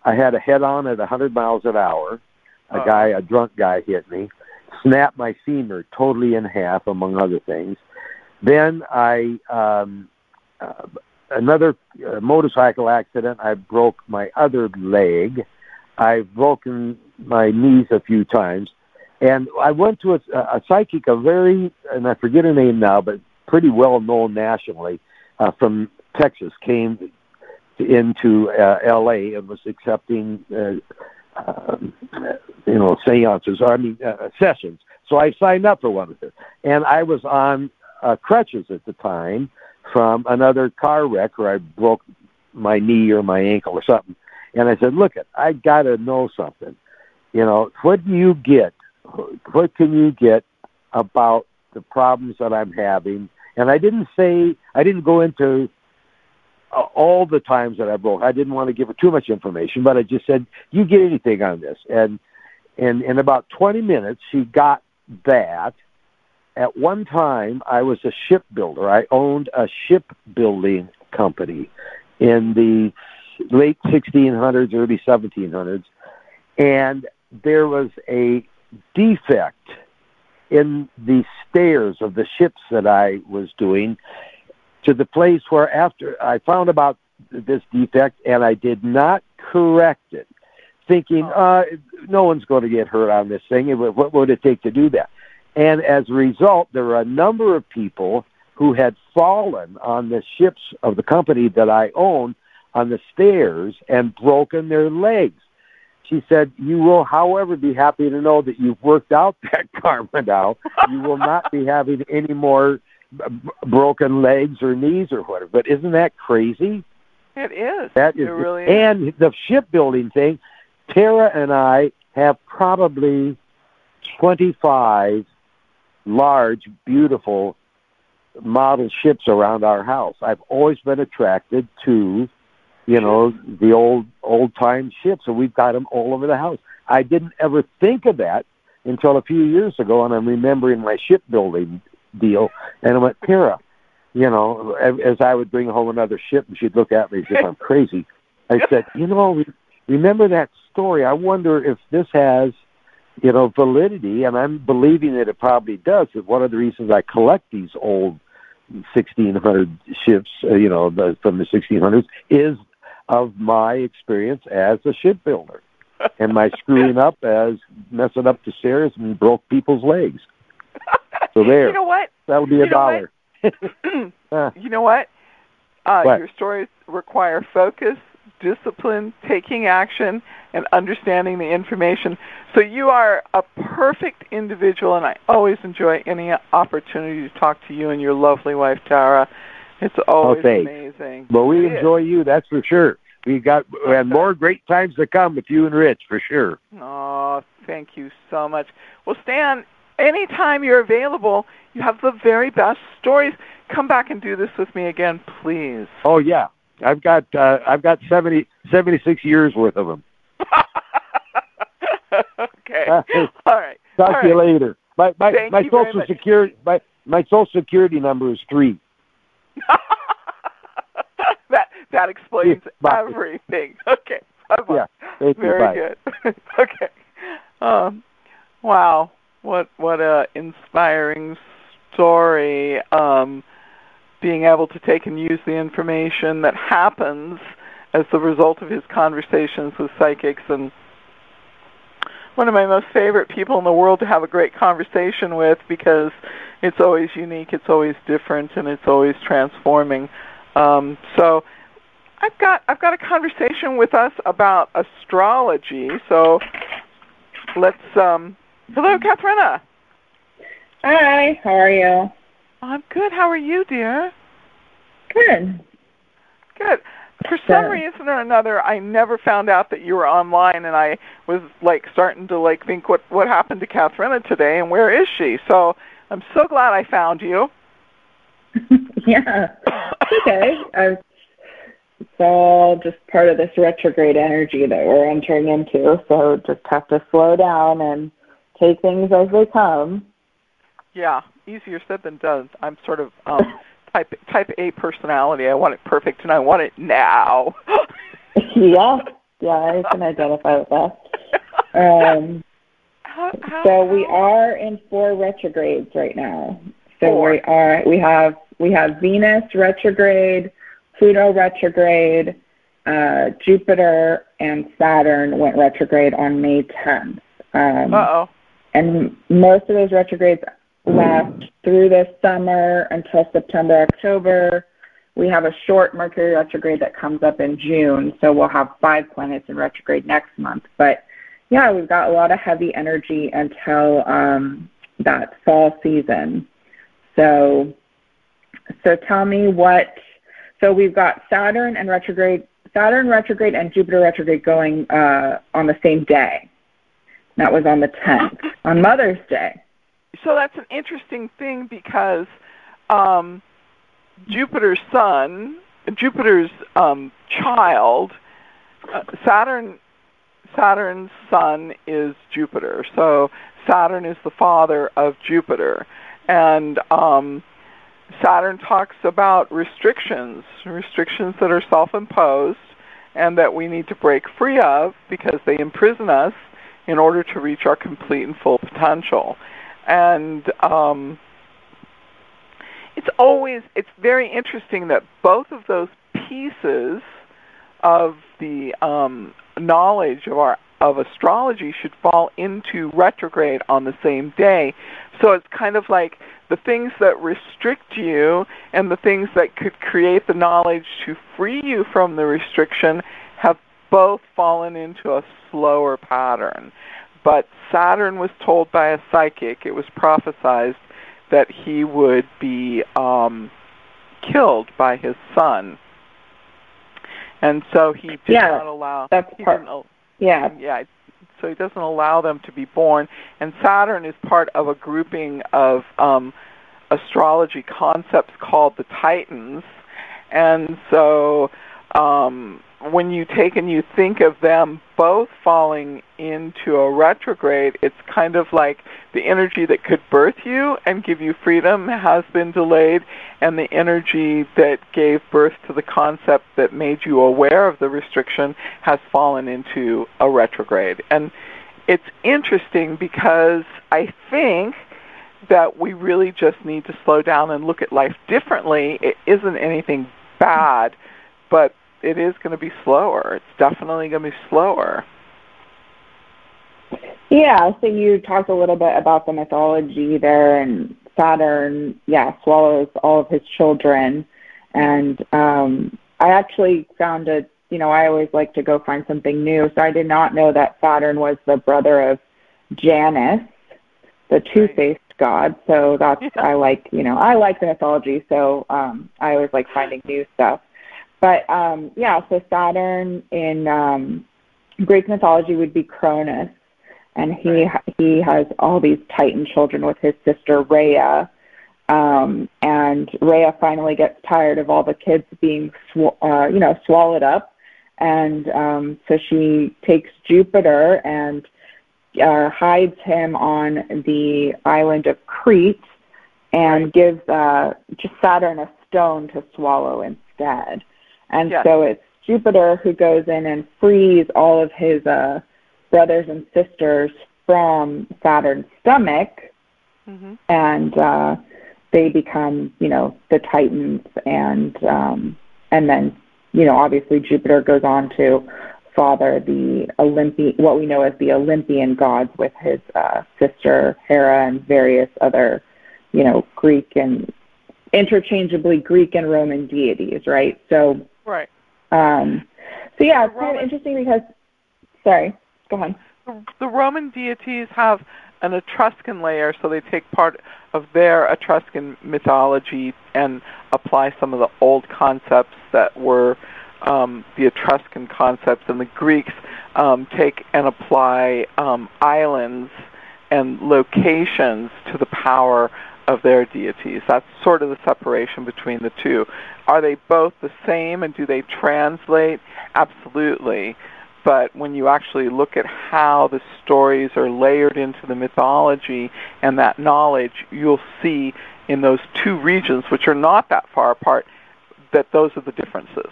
Speaker 7: I had a head-on at 100 miles an hour. A
Speaker 6: Uh-oh.
Speaker 7: guy, a drunk guy, hit me, snapped my femur totally in half, among other things. Then I um, uh, another uh, motorcycle accident. I broke my other leg. I've broken my knees a few times, and I went to a, a psychic, a very and I forget her name now, but pretty well known nationally uh, from Texas. Came into uh, L.A. and was accepting. Uh, um, you know, seances, or I mean, uh, sessions. So I signed up for one of them. And I was on uh, crutches at the time from another car wreck where I broke my knee or my ankle or something. And I said, look, it, I got to know something. You know, what do you get? What can you get about the problems that I'm having? And I didn't say, I didn't go into uh, all the times that I broke. I didn't want to give her too much information, but I just said, "You get anything on this?" And and in about 20 minutes, she got that. At one time, I was a shipbuilder. I owned a shipbuilding company in the late 1600s, early 1700s, and there was a defect in the stairs of the ships that I was doing to the place where after I found about this defect and I did not correct it, thinking, uh, no one's going to get hurt on this thing. What would it take to do that? And as a result, there were a number of people who had fallen on the ships of the company that I own on the stairs and broken their legs. She said, You will, however, be happy to know that you've worked out that karma now. You will not be having any more b- broken legs or knees or whatever. But isn't that crazy?
Speaker 6: It is.
Speaker 7: That is,
Speaker 6: it really is.
Speaker 7: and the shipbuilding thing. Tara and I have probably twenty-five large, beautiful model ships around our house. I've always been attracted to, you know, the old old time ships, and we've got them all over the house. I didn't ever think of that until a few years ago, and I'm remembering my shipbuilding deal, and I went, Tara, you know, as as I would bring home another ship, and she'd look at me as if I'm crazy. I said, you know, remember that story? I wonder if this has, you know, validity, and I'm believing that it probably does. That one of the reasons I collect these old 1600 ships, uh, you know, the, from the 1600s, is of my experience as a shipbuilder, and my screwing up as messing up the stairs and broke people's legs. So there,
Speaker 6: You know what?
Speaker 7: that'll be a
Speaker 6: You know
Speaker 7: dollar. Uh,
Speaker 6: you know what? Uh,
Speaker 7: What?
Speaker 6: Your stories require focus, discipline, taking action, and understanding the information. So you are a perfect individual, and I always enjoy any opportunity to talk to you and your lovely wife, Tara. It's always
Speaker 7: Oh,
Speaker 6: amazing.
Speaker 7: But we
Speaker 6: It is.
Speaker 7: enjoy you, that's for sure. We got and more great times to come with you and Rich, for sure.
Speaker 6: Oh, thank you so much. Well, Stan, anytime you're available, you have the very best stories. Come back and do this with me again, please.
Speaker 7: Oh yeah, I've got uh, I've got 70, 76 years worth of them.
Speaker 6: okay. All right.
Speaker 7: Talk
Speaker 6: All
Speaker 7: to you later. My my
Speaker 6: Thank
Speaker 7: my
Speaker 6: you
Speaker 7: social security my my social security number is three.
Speaker 6: that that explains
Speaker 7: Bye.
Speaker 6: everything. Okay. Bye-bye.
Speaker 7: Yeah. Thank you.
Speaker 6: Very
Speaker 7: Bye.
Speaker 6: good. okay. Um, wow. What what a inspiring story. Um, being able to take and use the information that happens as the result of his conversations with psychics and one of my most favorite people in the world to have a great conversation with because it's always unique, it's always different, and it's always transforming. Um, so I've got I've got a conversation with us about astrology. So let's um hello Katharina.
Speaker 11: Hi, how are you?
Speaker 6: I'm good. How are you, dear?
Speaker 11: Good.
Speaker 6: Good. For some reason or another, I never found out that you were online, and I was like starting to like think what what happened to Katharina today, and where is she? So I'm so glad I found you.
Speaker 11: yeah. Okay. I, it's all just part of this retrograde energy that we're entering into. So just have to slow down and take things as they come.
Speaker 6: Yeah, easier said than done. I'm sort of um, type type A personality. I want it perfect and I want it now.
Speaker 11: yeah, yeah, I can identify with that. Um,
Speaker 6: how, how,
Speaker 11: so we are in four retrogrades right now. So
Speaker 6: Four.
Speaker 11: we are we have we have Venus retrograde, Pluto retrograde, uh, Jupiter and Saturn went retrograde on May 10th. Um,
Speaker 6: Uh oh.
Speaker 11: and most of those retrogrades last through this summer until September, October. We have a short Mercury retrograde that comes up in June, so we'll have five planets in retrograde next month. But yeah, we've got a lot of heavy energy until um, that fall season. So, so tell me what. So we've got Saturn and retrograde, Saturn retrograde and Jupiter retrograde going uh, on the same day. That was on the 10th, on Mother's Day.
Speaker 6: So that's an interesting thing because um, Jupiter's son, Jupiter's um, child, uh, Saturn. Saturn's son is Jupiter. So Saturn is the father of Jupiter, and um, Saturn talks about restrictions, restrictions that are self-imposed, and that we need to break free of because they imprison us in order to reach our complete and full potential. And um, it's always it's very interesting that both of those pieces of the um, knowledge of our of astrology should fall into retrograde on the same day. So it's kind of like the things that restrict you and the things that could create the knowledge to free you from the restriction have both fallen into a slower pattern. But Saturn was told by a psychic, it was prophesized that he would be um, killed by his son. And so he did
Speaker 11: Yeah,
Speaker 6: not allow
Speaker 11: that's part-
Speaker 6: didn't
Speaker 11: Yeah,
Speaker 6: yeah, so he doesn't allow them to be born. And Saturn is part of a grouping of um, astrology concepts called the Titans. And so um, when you take and you think of them both falling into a retrograde, it's kind of like the energy that could birth you and give you freedom has been delayed, and the energy that gave birth to the concept that made you aware of the restriction has fallen into a retrograde. And it's interesting because I think that we really just need to slow down and look at life differently. It isn't anything bad, but it is going to be slower. It's definitely going to be slower.
Speaker 11: Yeah, so you talked a little bit about the mythology there, and Saturn, yeah, swallows all of his children. And um, I actually found a, you know, I always like to go find something new. So I did not know that Saturn was the brother of Janus, the two-faced god. So that's I like, you know, I like the mythology. So um, I always like finding new stuff. But um, yeah, so Saturn in um, Greek mythology would be Cronus, and he he has all these Titan children with his sister Rhea. Um, and Rhea finally gets tired of all the kids being, sw- uh, you know, swallowed up, and um, so she takes Jupiter and uh, hides him on the island of Crete, and gives uh, just Saturn a stone to swallow instead. And
Speaker 6: Yes.
Speaker 11: so it's Jupiter who goes in and frees all of his uh, brothers and sisters from Saturn's stomach,
Speaker 6: Mm-hmm.
Speaker 11: and uh, they become, you know, the Titans, and um, and then, you know, obviously Jupiter goes on to father the Olympi- what we know as the Olympian gods with his uh, sister Hera and various other, you know, Greek and interchangeably Greek and Roman deities, right? So
Speaker 6: Right.
Speaker 11: um, so yeah, it's kind of interesting because, sorry, go on.
Speaker 6: The, the Roman deities have an Etruscan layer, so they take part of their Etruscan mythology and apply some of the old concepts that were um, the Etruscan concepts, and the Greeks um, take and apply um, islands and locations to the power of their deities. That's sort of the separation between the two. Are they both the same and do they translate? Absolutely. But when you actually look at how the stories are layered into the mythology and that knowledge, you'll see in those two regions, which are not that far apart, that those are the differences.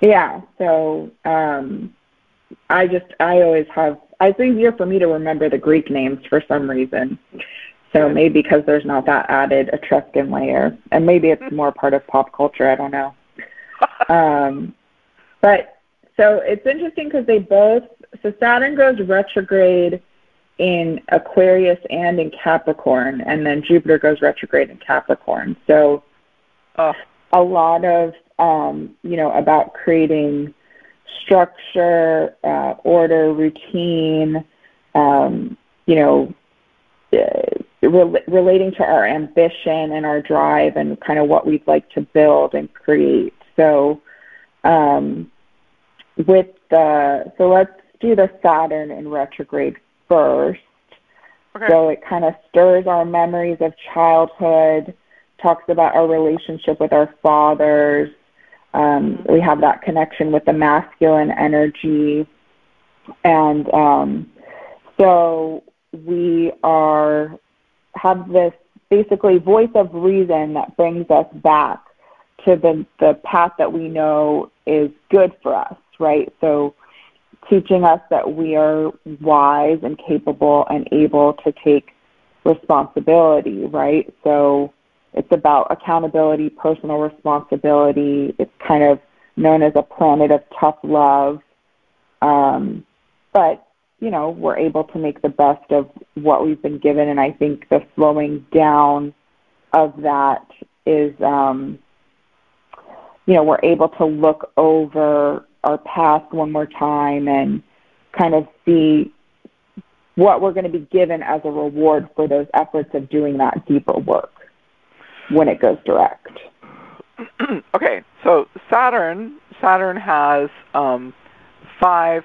Speaker 11: Yeah. So um, I just I always have. It's easier for me to remember the Greek names for some reason. So maybe because there's not that added Etruscan layer, and maybe it's more part of pop culture. I don't know. Um, but so it's interesting because they both. So Saturn goes retrograde in Aquarius and in Capricorn, and then Jupiter goes retrograde in Capricorn. So
Speaker 6: uh,
Speaker 11: a lot of um, you know about creating structure, uh, order, routine, um, you know, uh, re- relating to our ambition and our drive and kind of what we'd like to build and create. So, um, with the so let's do the Saturn in retrograde first.
Speaker 6: Okay.
Speaker 11: So it kind of stirs our memories of childhood, talks about our relationship with our fathers. Um, we have that connection with the masculine energy. And um, so we are have this basically voice of reason that brings us back to the the path that we know is good for us, right? So teaching us that we are wise and capable and able to take responsibility, right? So it's about accountability, personal responsibility. It's kind of known as a planet of tough love. Um, but, you know, we're able to make the best of what we've been given. And I think the slowing down of that is, um, you know, we're able to look over our past one more time and kind of see what we're going to be given as a reward for those efforts of doing that deeper work when it goes direct.
Speaker 6: okay, so Saturn Saturn has um, five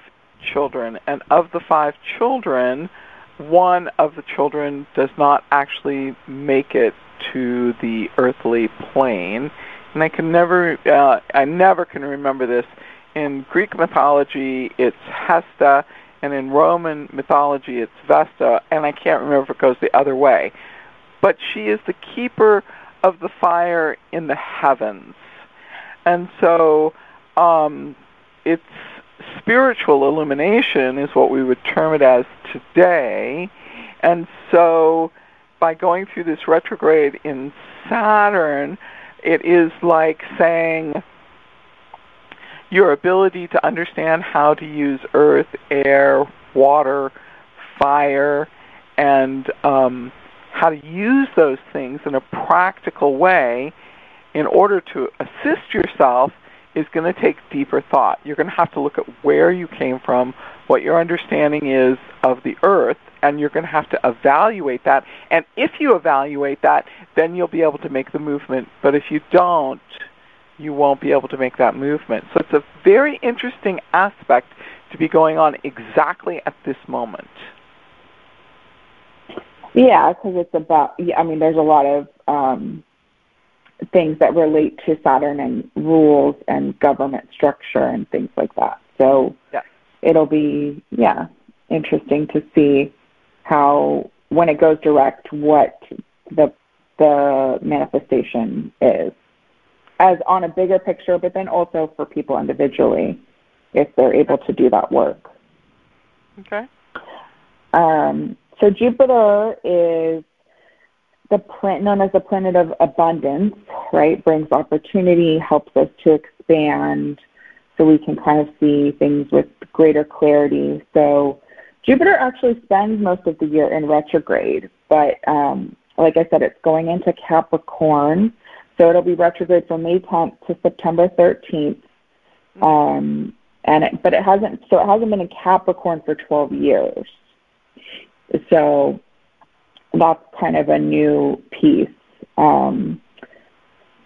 Speaker 6: children, and of the five children, one of the children does not actually make it to the earthly plane, and I can never uh, I never can remember this. In Greek mythology, it's Hestia, and in Roman mythology, it's Vesta, and I can't remember if it goes the other way. But she is the keeper of the fire in the heavens. And so um, it's spiritual illumination is what we would term it as today. And so by going through this retrograde in Saturn, it is like saying your ability to understand how to use earth, air, water, fire, and um, how to use those things in a practical way in order to assist yourself is going to take deeper thought. You're going to have to look at where you came from, what your understanding is of the earth, and you're going to have to evaluate that. And if you evaluate that, then you'll be able to make the movement. But if you don't, you won't be able to make that movement. So it's a very interesting aspect to be going on exactly at this moment.
Speaker 11: Yeah, because it's about. Yeah, I mean, there's a lot of um, things that relate to Saturn and rules and government structure and things like that. So
Speaker 6: yeah.
Speaker 11: it'll be yeah interesting to see how when it goes direct what the the manifestation is as on a bigger picture, but then also for people individually if they're able to do that work.
Speaker 6: Okay.
Speaker 11: Um, so Jupiter is the planet known as the planet of abundance, right? Brings opportunity, helps us to expand, so we can kind of see things with greater clarity. So Jupiter actually spends most of the year in retrograde, but um, like I said, it's going into Capricorn, so it'll be retrograde from May 10th to September 13th. Um, and it, but it hasn't so it hasn't been in Capricorn for 12 years. So that's kind of a new piece. Um,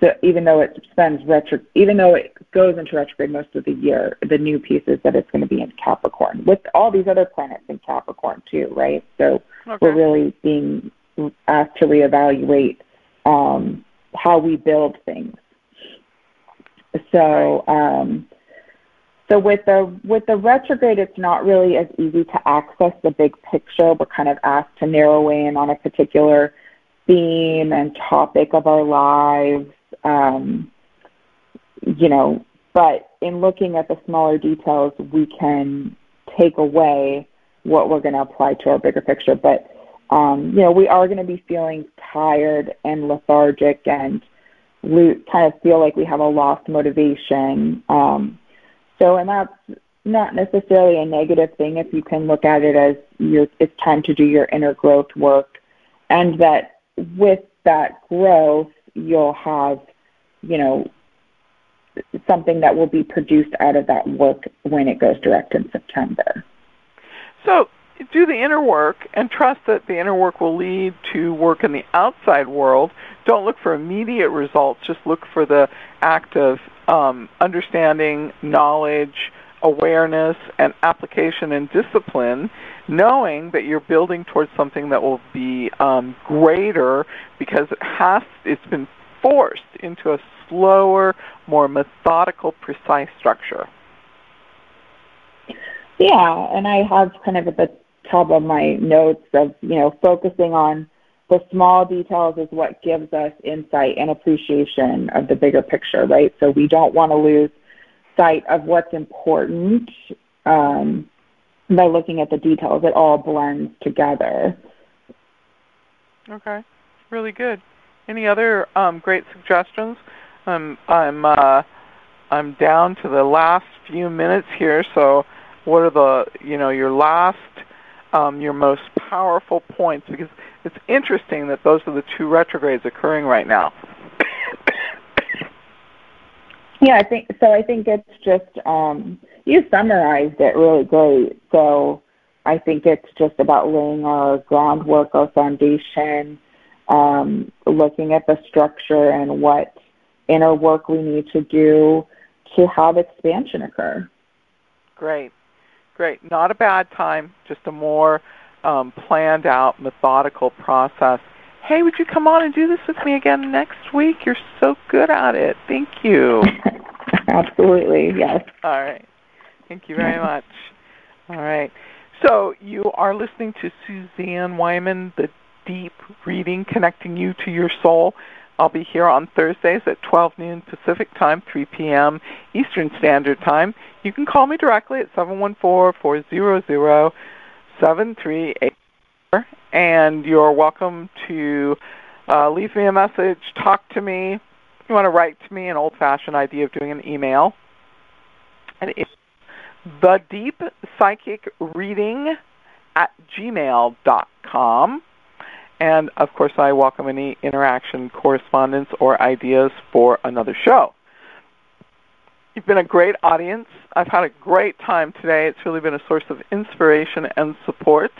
Speaker 11: so even though it spends retro, even though it goes into retrograde most of the year, the new piece is that it's going to be in Capricorn with all these other planets in Capricorn too, right? So
Speaker 6: Okay.
Speaker 11: we're really being asked to reevaluate um, how we build things. So, um, so with the with the retrograde, it's not really as easy to access the big picture. We're kind of asked to narrow in on a particular theme and topic of our lives. Um, you know, but in looking at the smaller details, we can take away what we're going to apply to our bigger picture. But um, you know, we are going to be feeling tired and lethargic and lo- kind of feel like we have a lost motivation. Um, so, and that's not necessarily a negative thing if you can look at it as you're, it's time to do your inner growth work, and that with that growth, you'll have, you know, something that will be produced out of that work when it goes direct in September.
Speaker 6: So do the inner work and trust that the inner work will lead to work in the outside world. Don't look for immediate results. Just look for the act of um, understanding, knowledge, awareness, and application and discipline, knowing that you're building towards something that will be um, greater because it has. It's been forced into a slower, more methodical, precise structure.
Speaker 11: Yeah, and I have kind of at the top of my notes of, you know, focusing on the small details is what gives us insight and appreciation of the bigger picture, right? So we don't want to lose sight of what's important um, by looking at the details. It all blends together.
Speaker 6: Okay, really good. Any other um, great suggestions? Um, I'm uh, I'm down to the last few minutes here. So, what are the you know your last um, your most powerful points? Because it's interesting that those are the two retrogrades occurring right now.
Speaker 11: Yeah, I think so. I think it's just um, you summarized it really great. So I think it's just about laying our groundwork, our foundation, um, looking at the structure and what inner work we need to do to have expansion occur.
Speaker 6: Great, great. Not a bad time. Just a more um, planned out, methodical process. Hey, would you come on and do this with me again next week? You're so good at it. Thank you.
Speaker 11: Absolutely, yes.
Speaker 6: All right. Thank you very much. All right. So you are listening to Suzanne Wyman, the deep reading connecting you to your soul. I'll be here on Thursdays at 12 noon Pacific time, 3 p.m. Eastern Standard Time. You can call me directly at 714-400-7384, and you're welcome to uh, leave me a message, talk to me. If you want to write to me, an old-fashioned idea of doing an email. And it's the deep psychic reading at gmail.com. And of course, I welcome any interaction, correspondence, or ideas for another show. You've been a great audience. I've had a great time today. It's really been a source of inspiration and support.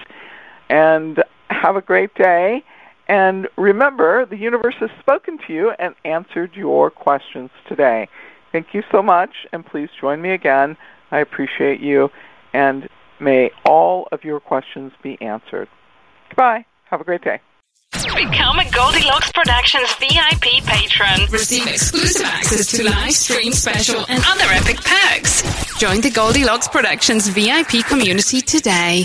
Speaker 6: And have a great day. And remember, the universe has spoken to you and answered your questions today. Thank you so much, and please join me again. I appreciate you, and may all of your questions be answered. Goodbye. Have a great day.
Speaker 12: Become a Goldilocks Productions VIP patron. Receive exclusive access to live stream special and other epic perks. Join the Goldilocks Productions VIP community today.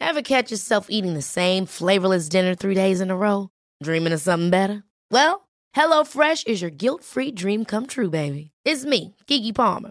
Speaker 13: Ever catch yourself eating the same flavorless dinner three days in a row? Dreaming of something better? Well, HelloFresh is your guilt-free dream come true, baby. It's me, Keke Palmer.